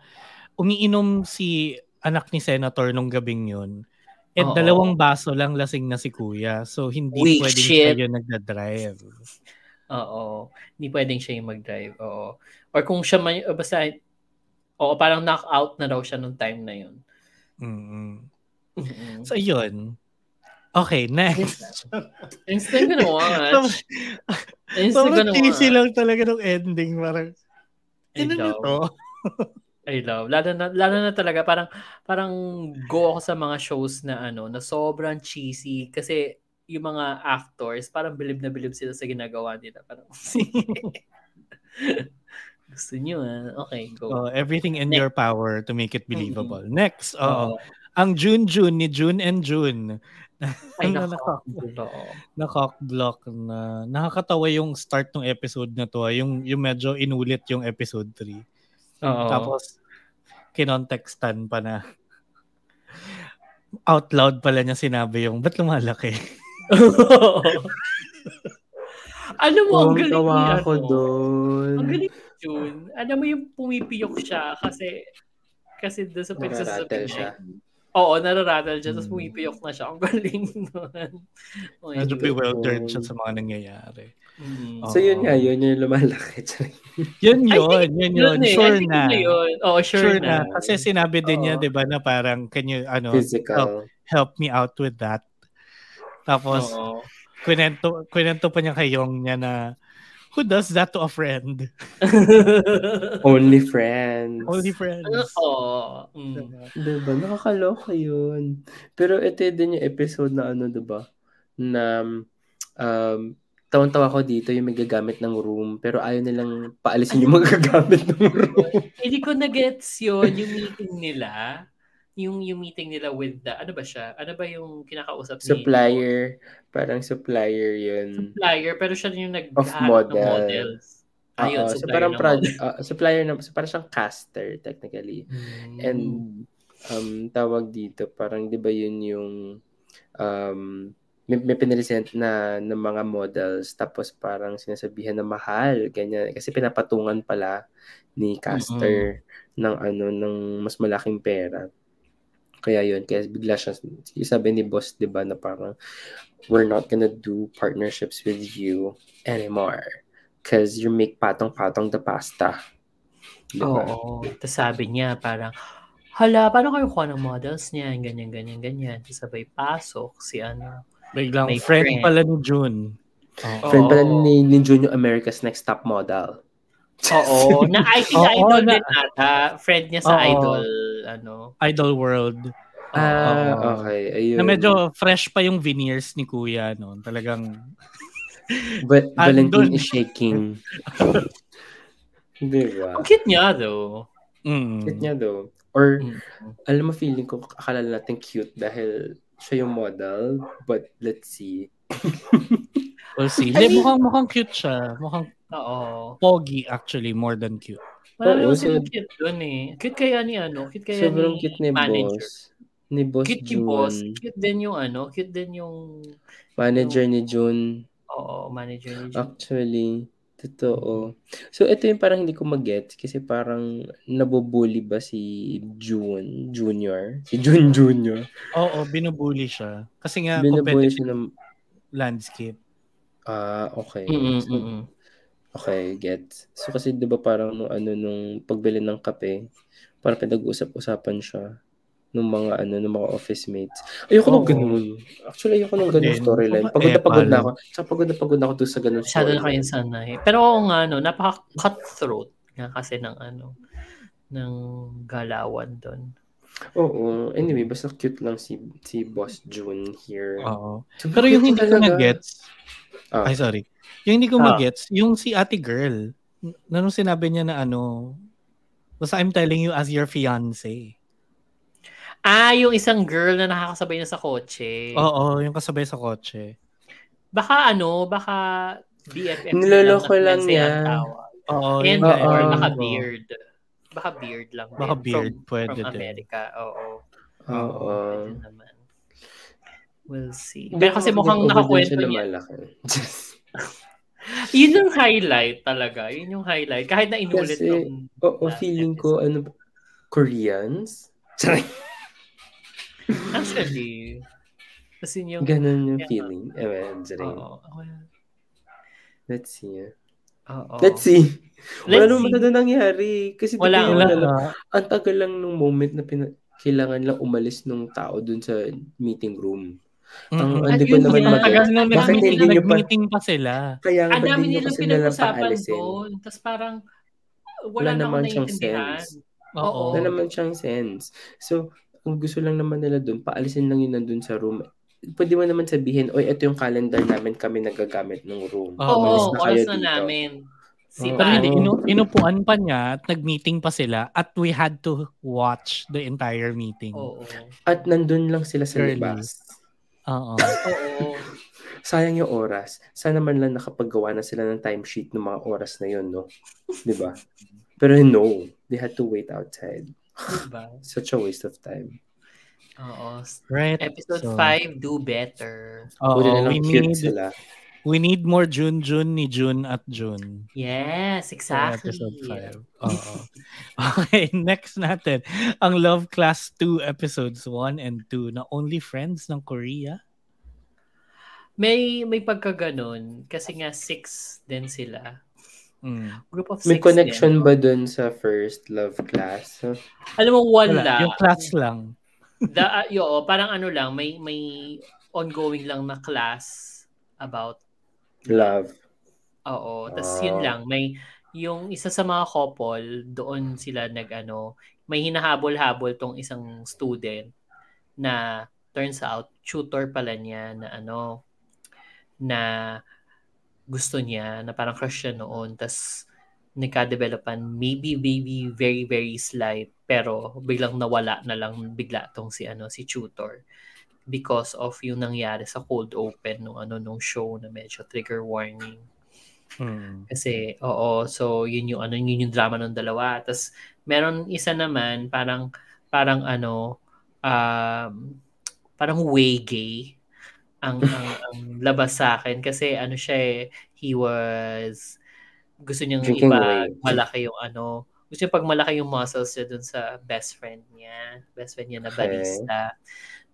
umiinom si anak ni Senator nung gabing yun. At Oo. dalawang baso lang lasing na si kuya. So hindi Weak pwedeng shit. siya yung nagdadrive. Oo. Hindi pwedeng siya yung mag-drive. Oo. Or kung siya man, o basta, oo, parang knock-out na daw siya nung time na yun. Mm-mm. So yun. Okay, next. Instant ko na watch. Instant ko Sobrang na cheesy watch. lang talaga ng ending. Parang, nyo love. to? I love. Lalo na, lalo na talaga, parang, parang go ako sa mga shows na ano, na sobrang cheesy. Kasi yung mga actors, parang bilib na bilib sila sa ginagawa nila. Parang, gusto nyo ah. Okay, go. Oh, everything in Next. your power to make it believable. Next, oo. Oo. Ang June June ni June and June. Ay, na nako. naka, Oo. na block na nakakatawa yung start ng episode na to, ah. yung yung medyo inulit yung episode 3. Oo. Tapos kinontextan pa na out loud pala niya sinabi yung ba't lumalaki? Alam mo, ang galing Tuwang-tawa ni, ako ano, doon. Ang galing June. Alam mo yung pumipiyok siya kasi kasi doon sa Nararattle pinagsasabi siya. Oo, nararattle siya. Tapos Hmm. pumipiyok na siya. Ang galing nun. Oh Medyo bewildered siya sa mga nangyayari. Mm. So yun nga, yun yung lumalaki. Yun yun, think yun yun. eh. Sure na. yun yun. Oo, sure, Sure na. na. Kasi sinabi din niya, Oo. di ba, na parang, can you, ano, help, Physical. help me out with that? Tapos, Oo. kwento, kwento pa niya kay Yong niya na, who does that to a friend? Only friends. Only friends. Oo. Mm. Diba? Diba? Nakakaloka yun. Pero ito din yung episode na ano, diba? Na um, tawan-tawa ko dito yung may gagamit ng room pero ayaw nilang paalisin yung magagamit ng room. Hindi ko na-gets yun, yung meeting nila. Yung, yung meeting nila with the, ano ba siya? Ano ba yung kinakausap ni supplier. Parang supplier yun. Supplier, pero siya yung nag Of ng model. models. Ayun, Oo, so supplier parang ng project, uh, supplier na, so parang siyang caster technically. model. And um tawag dito, parang 'di ba yun yung um may, may piniresent na ng mga models tapos parang sinasabihan na mahal ganyan kasi pinapatungan pala ni caster ng ano ng mas malaking pera. Kaya yun, kaya bigla siya, sabi ni boss, di ba, na parang, we're not gonna do partnerships with you anymore. Cause you make patong-patong the pasta. Di ba? Oo. Tapos sabi niya parang, hala, paano kayo kuha ng models niya? Ganyan, ganyan, ganyan. Sabay pasok si ano. Biglang May friend, friend. pala ni June. Oo. Friend pala ni, ni Junior America's Next Top Model. Oo. Na I think Oo, idol na- din ata. Friend niya sa Oo. idol. Ano. Idol World. Ah, Oo. okay. Ayun. Na medyo fresh pa yung veneers ni Kuya noon. Talagang But Andun. Valentine is shaking. Di ba? Ang cute niya though. mm, Cute niya though. Or, Mm-mm. alam mo, feeling ko, akala natin cute dahil siya yung model. But, let's see. We'll see. I mean- mukhang, mukhang cute siya. Mukhang Oo. pogi actually, more than cute. Marami kasi so- cute doon eh. Cute kaya ni ano, cute kaya Sobrang ni cute ni manager. boss. Ni boss Cute ni June. boss. Cute din yung ano, cute din yung Manager ni June. oo, manager ni June. Actually, totoo. So, ito yung parang hindi ko mag-get kasi parang nabubuli ba si June Junior? Si June Junior. Oo, binubuli siya. Kasi nga, competitive siya ng... landscape. Ah, okay. Mm-mm, So, mm-mm. Okay, get. So kasi 'di ba parang nung ano nung pagbili ng kape, parang pinag-usap-usapan siya nung mga ano nung mga office mates. Ayoko nung Oo. ganun. Actually ayoko nung din. storyline. Pagod na eh, pagod na ako. Tsaka pagod na pagod na ako doon sa ganung Masyado na kayong sanay. Pero oo nga, no, napaka-cutthroat nga kasi ng ano, ng galawan doon. Oo. Anyway, basta cute lang si si Boss June here. Oo. So, Pero yung hindi ko talaga. na-gets, Ah. ay sorry, yung hindi ko Ah. ma-gets, yung si ate girl, na nung sinabi niya na ano, basta I'm telling you as your fiance. Ah, yung isang girl na nakakasabay na sa kotse. Oo, yung kasabay sa kotse. Baka ano, baka BFF Niloloko lang fiancé niya. Oo, And nga, or ewan baka beard. Baka beard lang. Baka beard, from, pwede from. America. Oo. Oo. Pwede naman. We'll see. Pero kasi mukhang nakakwento siya niya. lumalaki. Yun yung highlight talaga. Yun yung highlight. Kahit na inulit Kasi, yung Oo, last feeling ko ano Koreans. Actually. Kasi yun yung... Ganun yung Yeah. feeling. Ewan, Jering. Oo. Let's see. Oo. Let's see. Wala Let's naman see. masyado nangyari. Kasi Wala, Wala nga. ang tagal lang nung moment na pina- kailangan lang umalis nung tao dun sa meeting room. Ang- Mm-mm. hindi ko naman mag- Tagal nung Bakit nag-meeting, hindi nyo pa- pa sila. Kaya nga Ang ba dami din nyo paalisin? doon. Tapos parang wala, Wala na naman siyang sense. Oo. Wala naman siyang sense. So, ang gusto lang naman nila dun, paalisin lang yun nandun sa room. Pwede mo naman sabihin, oy, ito yung calendar namin, kami nagagamit ng room. Oo, Oo, Umalis na oras na dito. namin. Si. Pero hindi, inu inupuan pa niya at nag-meeting pa sila at we had to watch the entire meeting. Oo. At nandun lang sila sa Girly. libas. Oo. Oo. Sayang yung oras. Sana man lang nakapaggawa na sila ng timesheet ng mga oras na yun, no? Di ba? Pero no, they had to wait outside. Diba? Such a waste of time. Oo. Right. Episode So, 5, do better. Oo, lang we cute need sila. we need more June June ni June at June. Yes, exactly. episode 5. Oo. okay, next natin. Ang Love Class 2 episodes 1 and 2 na Only Friends ng Korea. May may pagkaganon kasi nga six din sila. Mm. Group of May six connection din. ba dun sa first love class? Alam mo, wala. Yung class lang. The, uh, yo, parang ano lang, may may ongoing lang na class about Love. Oo, tas Ah. yun lang, may yung isa sa mga couple, doon sila nag ano, may hinahabol-habol tong isang student na turns out tutor pala niya na ano na gusto niya na parang crush siya noon tas nagka-developan maybe maybe very very slight pero biglang nawala na lang bigla tong si ano si tutor because of yung nangyari sa cold open nung ano nung show na medyo trigger warning Mm. kasi, oo, so yun yung ano, yun yung drama ng dalawa. Tapos meron isa naman parang parang ano um parang way gay ang ang, ang labas sa akin kasi ano siya eh, he was gusto niyang Drinking ipa whey. malaki yung ano gusto niya pag malaki yung muscles niya dun sa best friend niya best friend niya na Okay. barista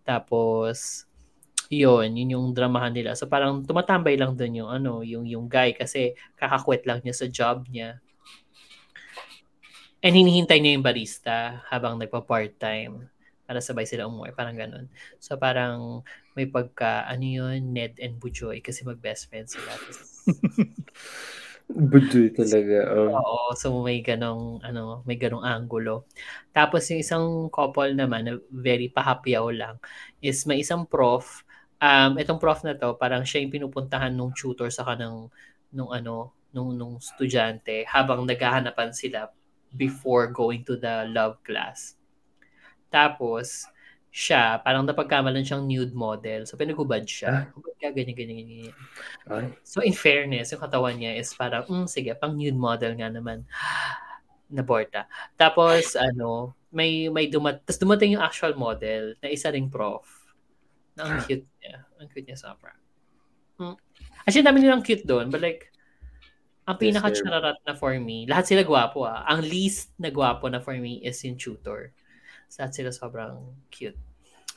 tapos yun, yun yung dramahan nila. So parang tumatambay lang dun yung ano, yung yung guy kasi kakakwet lang niya sa job niya. And hinihintay niya yung barista habang nagpa-part-time para sabay sila umuwi, parang ganun. So parang may pagka, ano yun, Ned and Bujoy kasi mag-best friends sila. Budoy talaga. Oh. Oo, so may ganong ano, may ganong angulo. Tapos yung isang couple naman na very pahapyaw lang is may isang prof. Um itong prof na to, parang siya yung pinupuntahan nung tutor sa kanang nung ano, nung nung estudyante habang naghahanapan sila before going to the love class. Tapos, siya, parang napagkamalan siyang nude model. So, pinagubad siya. Hubad ka, ganyan, ganyan, ganyan. Ay. So, in fairness, yung katawan niya is parang, mm, sige, pang nude model nga naman. Naborta. Tapos, ano, may, may dumat, tapos dumating yung actual model na isa ring prof. Na ang cute niya. Ang cute niya sobra. Mm. Actually, dami nilang cute doon. But like, ang pinaka-chararat na for me, lahat sila gwapo ah. Ang least na gwapo na for me is yung tutor. Lahat sila sobrang cute.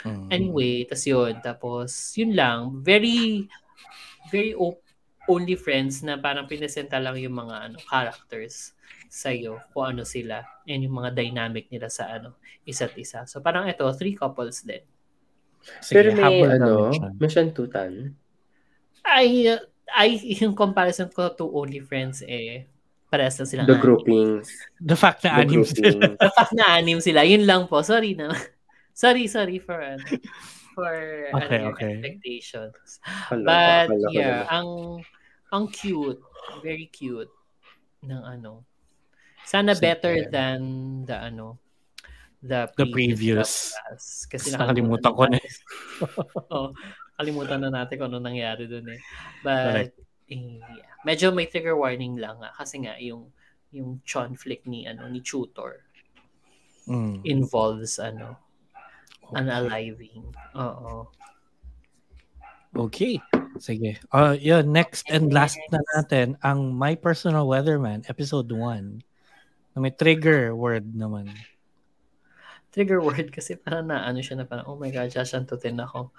Mm. Anyway, tas yun. Tapos, yun lang. Very, very op- only friends na parang pinesenta lang yung mga ano characters sa'yo, kung ano sila, and yung mga dynamic nila sa ano, isa't isa. So, parang ito, three couples din. Sige, Pero may ano, may shantutan. Ay, uh, ay, yung comparison ko to only friends, eh, parehas lang silang The anim. groupings. The fact na The anim sila. groupings. The fact na anim sila, yun lang po. Sorry na. sorry, sorry for, ano, for Okay, ano, okay. expectations. Hala, But ko yeah, naman. ang ang cute, very cute ng ano. Sana Sige. better than the ano the The previous, previous. Love Class. Kasi nakalimutan ko na. Oo, kalimutan na natin kung ano nangyari doon eh. But eh, yeah. Medyo may trigger warning lang nga kasi nga yung yung conflict ni ano ni tutor Mm. involves ano unaliving. Oo. Okay. Sige. Uh, yun, next and last na natin, ang My Personal Weatherman, episode 1. Na may trigger word naman. trigger word kasi parang na ano siya na parang, oh my God, sasantutin ako.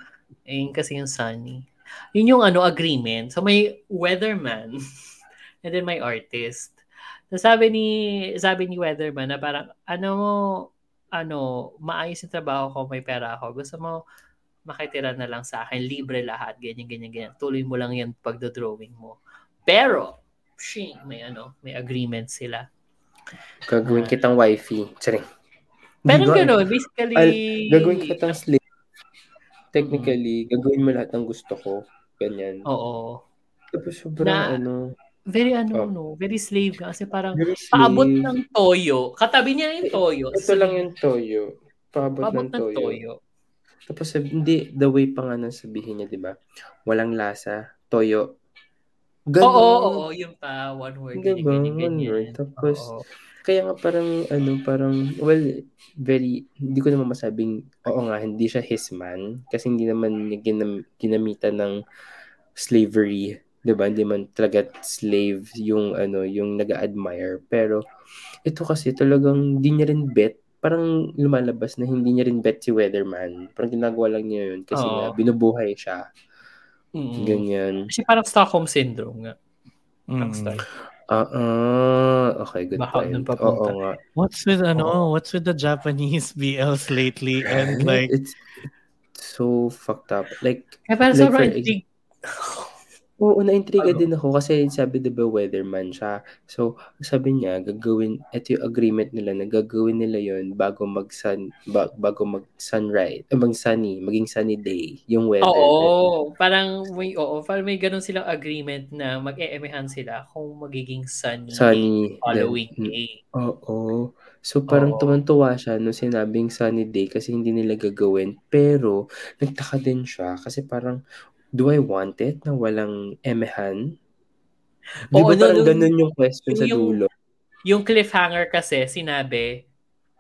Eh, yun kasi yung sunny. Yun yung ano, agreement. So may weatherman and then may artist. So sabi ni, sabi ni weatherman na parang, ano mo, ano, maayos yung trabaho ko, may pera ako. Gusto mo, makitira na lang sa akin, libre lahat, ganyan, ganyan, ganyan. Tuloy mo lang yan pagdo-drawing mo. Pero, shing, may ano, may agreement sila. Gagawin kitang wifey. Charing. Pero Diba? gano'n, basically, Al- gagawin kitang slave. Technically, gagawin mo lahat ng gusto ko. Ganyan. oo. Tapos sobrang Na- ano. Very ano, Oh. no? Very slave ka. Kasi parang paabot slave. ng toyo. Katabi niya yung toyo. Ito lang yung toyo. Paabot, Paabot ng ng toyo. toyo. Tapos sabi, hindi, the way pa nga nang sabihin niya, di ba? Walang lasa, toyo. Oo, Ganon. oo, oo, yun pa. One word. Diba? Ganyan, ganyan, One ganyan. word. Tapos, Oo. Kaya nga parang, ano, parang, well, very, hindi ko naman masabing, oo nga, hindi siya his man. Kasi hindi naman niya ginam, ginamitan ng slavery. 'di ba Hindi man talaga slave yung, ano, yung nag-admire. Pero, ito kasi talagang, hindi niya rin bet. Parang lumalabas na hindi niya rin bet si Weatherman. Parang ginagawa lang niya yun. Kasi nga, binubuhay siya. Mm. Ganyan. Kasi parang Stockholm Syndrome nga. Ang Mm. Ah, okay, good Baka point. dun papunta. Oo nga. What's with ano, Oo. what's with the Japanese BLs lately and like it's so fucked up. Like, Kaya parang Like, sobrang for intrigue. oo, na-intriga Ano? din ako kasi sabi diba weatherman siya. So, sabi niya, gagawin, ito yung agreement nila na gagawin nila yon bago mag-sun, ba- bago mag-sunrise, eh, mag-sunny, maging sunny day, yung weather. Oo, parang may, oo, parang may ganun silang agreement na mag-eemehan sila kung magiging sunny, Sunny. following then- day. Oo. So, parang Oo. tuwan-tuwa siya nung sinabing sunny day kasi hindi nila gagawin. Pero, nagtaka din siya kasi parang, do I want it na walang emehan? Di Oo, ba parang no, ganun yung question sa yung- dulo? Yung cliffhanger kasi, sinabi,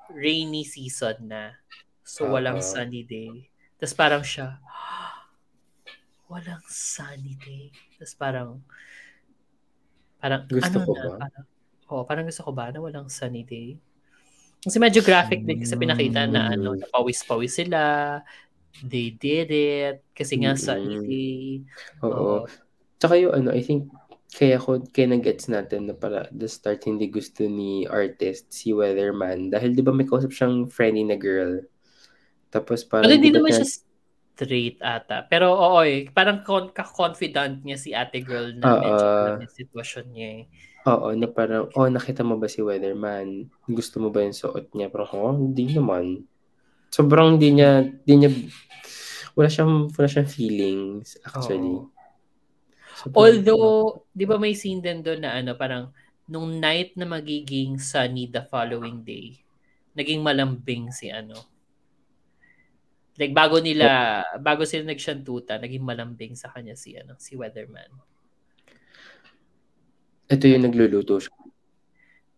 rainy season na. So, Oo. walang sunny day. Tapos parang siya, walang sunny day. Tapos parang, parang, Gusto ano ko na, ba? Parang, oh, parang gusto ko ba na walang sunny day? Kasi medyo graphic din kasi pinakita na ano, Mm. napawis-pawis sila, they did it, kasi nga Mm-mm. day. Oo. Tsaka yung ano, I think, kaya ko, kaya nag-gets natin na para the start hindi gusto ni artist, si Weatherman. Dahil di ba may kausap siyang friendly na girl. Tapos parang, Pero hindi naman siya straight ata. Pero oo eh, parang con- ka-confident niya si ate girl na Oo. medyo yung sitwasyon niya eh. Oo, na parang, oh, nakita mo ba si Weatherman? Gusto mo ba yung suot niya? Parang, oh, hindi naman. Sobrang hindi niya, hindi niya, wala siyang, wala siyang feelings, actually. Sobrang- Although, di ba may scene din doon na ano, parang nung night na magiging sunny the following day, naging malambing si ano, Like bago nila, bago sila nagsyantuta, naging malambing sa kanya si ano, si Weatherman. Ito yung nagluluto siya.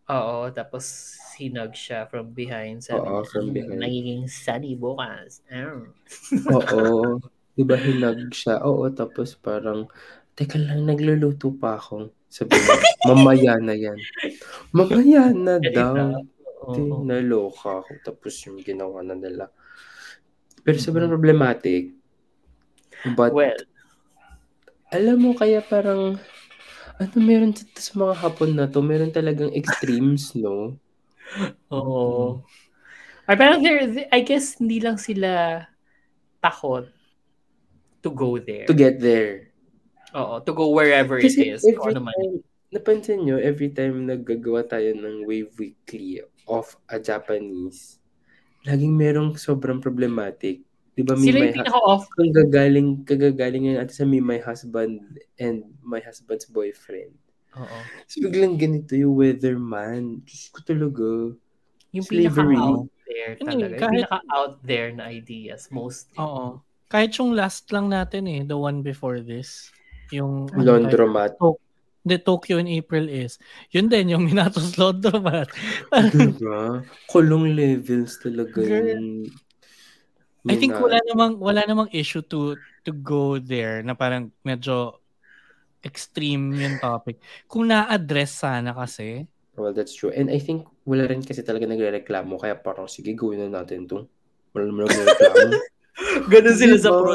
Oo, tapos hinug siya from behind. Sabi Oo, from "Mm, behind." Nagiging sunny bukas. Mm. Oo. Di ba hinag siya? Oo, tapos parang, teka lang, nagluluto pa ako. Sabi niya, mamaya na yan. Mamaya na daw. Di, naloka ako. Tapos yung ginawa na nila. Pero sobrang problematic. But, Well, alam mo, kaya parang, ano meron sa, sa mga hapon na to, meron talagang extremes, no? oo. Ay, parang there, I guess hindi lang sila takot to go there. To get there. Oo, to go wherever Kasi it is. Every ano time, napansin nyo, every time naggagawa tayo ng Wave Weekly of a Japanese, laging merong sobrang problematic. Di ba, Sila yung pinaka-off. kung gagaling, kagagaling yan natin sa Me, My Husband and My Husband's Boyfriend. Oo. So, biglang ganito yung weatherman. Diyos ko talaga. Yung Slavery. pinaka-out there Hindi, talaga. Yung kahit- pinaka-out there na ideas, most. Oo. Kahit yung last lang natin eh, the one before this. Yung ano Laundromat. the Tokyo in April is. Yun din, yung Minatos Laundromat. diba? Kulong levels talaga Girl. I think wala namang wala namang issue to to go there na parang medyo extreme yung topic. Kung na-address sana kasi, Well, that's true. And I think wala rin kasi talaga nagre-reklamo. Kaya parang, sige, gawin na natin to. Wala naman nagre-reklamo. Ganun sila sa Diba? pro.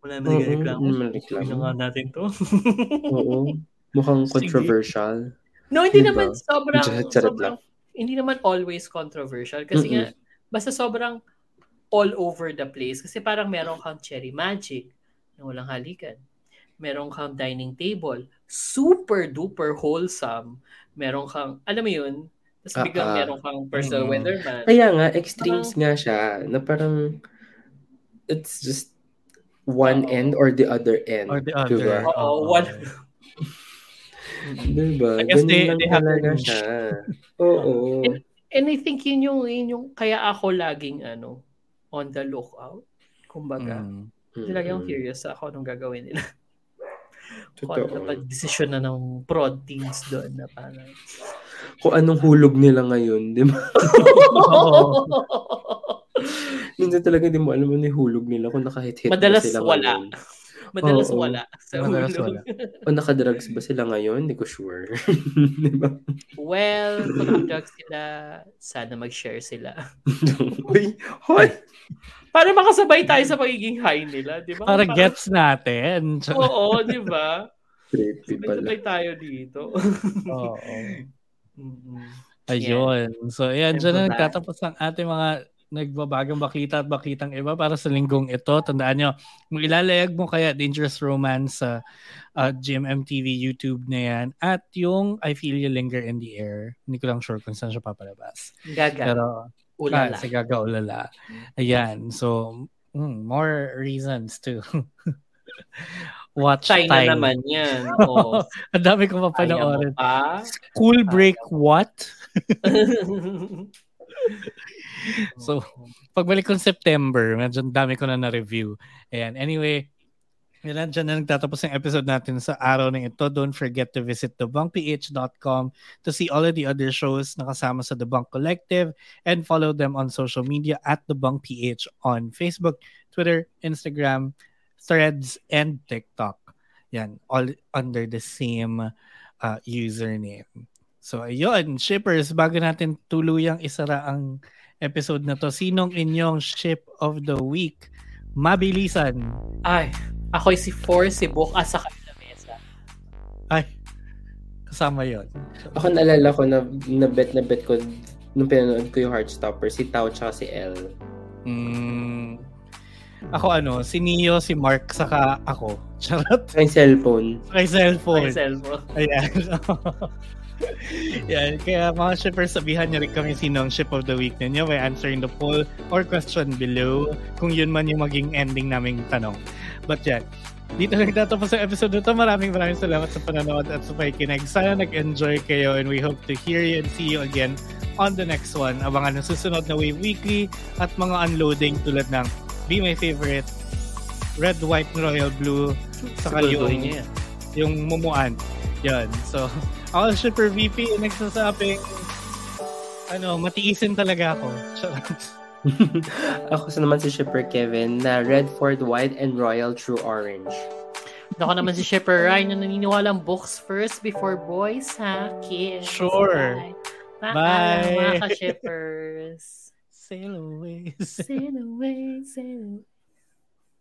Wala naman naman Gawin na nga natin to. Oo. Mukhang Sige. controversial. no, hindi Diba? naman sobrang, sobrang hindi naman always controversial. Kasi nga, basta sobrang all over the place. Kasi parang meron kang cherry magic na walang halikan. Meron kang dining table. Super duper wholesome. Meron kang, alam mo yun, tapos biglang ah. meron kang personal Mm. weatherman. Kaya nga, extremes nga siya. Na parang, it's just one Oo. end or the other end. or the other. Diba? Oo, one. Diba? I guess Ganun they- lang they have siya. Oo. And I think yun yung, yun yung, kaya ako laging, ano, on the lookout. Kumbaga. Mm. Kasi lagi akong Mm-mm. curious sa ako anong gagawin nila. Kung ano pa desisyon na ng prod teams doon na parang. Kung anong hulog nila ngayon, di ba? Minsan talaga di mo alam ano yung hulog nila kung nakahit-hit Madalas sila wala. ngayon. Madalas Oo. wala sa Madalas ulo. wala. O nakadrugs ba sila ngayon? Hindi ko sure. di ba? Well, kung nakadrugs sila, sana mag-share sila. Uy, hoy! Para makasabay tayo sa pagiging high nila, di ba? Para Parang- gets natin. Oo, di ba? Creepy pala. Sabay tayo dito. Oo. Mm-mm. Ayun. So, ayan, dyan na nagtatapos ang ating mga nagbabagang bakita at bakitang iba para sa linggong ito. Tandaan nyo, ilalayag mo kaya Dangerous Romance sa uh, GMMTV YouTube na yan at yung I Feel You Linger in the Air. Hindi ko lang sure kung saan siya papalabas. Gaga. Pero, Ulala. Ah, si Gaga Ulala. Ayan. So, mm, more reasons to watch China time. naman yan. Oo. Ang dami ko pa Kaya mo panoorin. pa? School break what? So, pagbalik kong September, medyo dami ko na na-review. Ayan. Anyway, yan dyan na nagtatapos ang episode natin sa araw na ito. Don't forget to visit thebunkph.com to see all of the other shows na kasama sa The Bunk Collective and follow them on social media at The Bunk PH on Facebook, Twitter, Instagram, Threads, and TikTok. Yan, all under the same uh, username. So, ayun, shippers, bago natin tuluyang isara ang episode na to, sinong inyong ship of the week? Mabilisan. Ay, ako'y si For, si Book, at sa kanila mesa. Ay, kasama yon. Ako naalala ko na, na bet na bet ko nung pinanood ko yung Heartstopper, si Tao tsaka si El. Mm, ako ano, si Neo, si Mark, saka ako. Charot. Sa yung cellphone. Kay cellphone. Myself. oh. Ayan. Yan. Kaya mga shippers, sabihan niyo rin kami sino ang ship of the week ninyo by answering the poll or question below kung yun man yung maging ending naming tanong. But yan. Dito nagtatapos sa episode nito. Maraming maraming salamat sa panonood at sa pakikinig. Sana nag-enjoy kayo and we hope to hear you and see you again on the next one. Abangan ang susunod na Wave Weekly at mga unloading tulad ng be my favorite. Red, white, royal blue. Saka yung, yung mumuan. Yan. So, ako shipper VP nagsasabing ano, matiisin talaga ako. Ako sa naman si Shipper Kevin na Red Ford White and Royal True Orange. Ako naman si Shipper Ryan na naniniwala ang books first before boys, ha? Kids. Sure. Bye. Bye. Bye. mga ka-shippers. Sail away. sail away, sail away.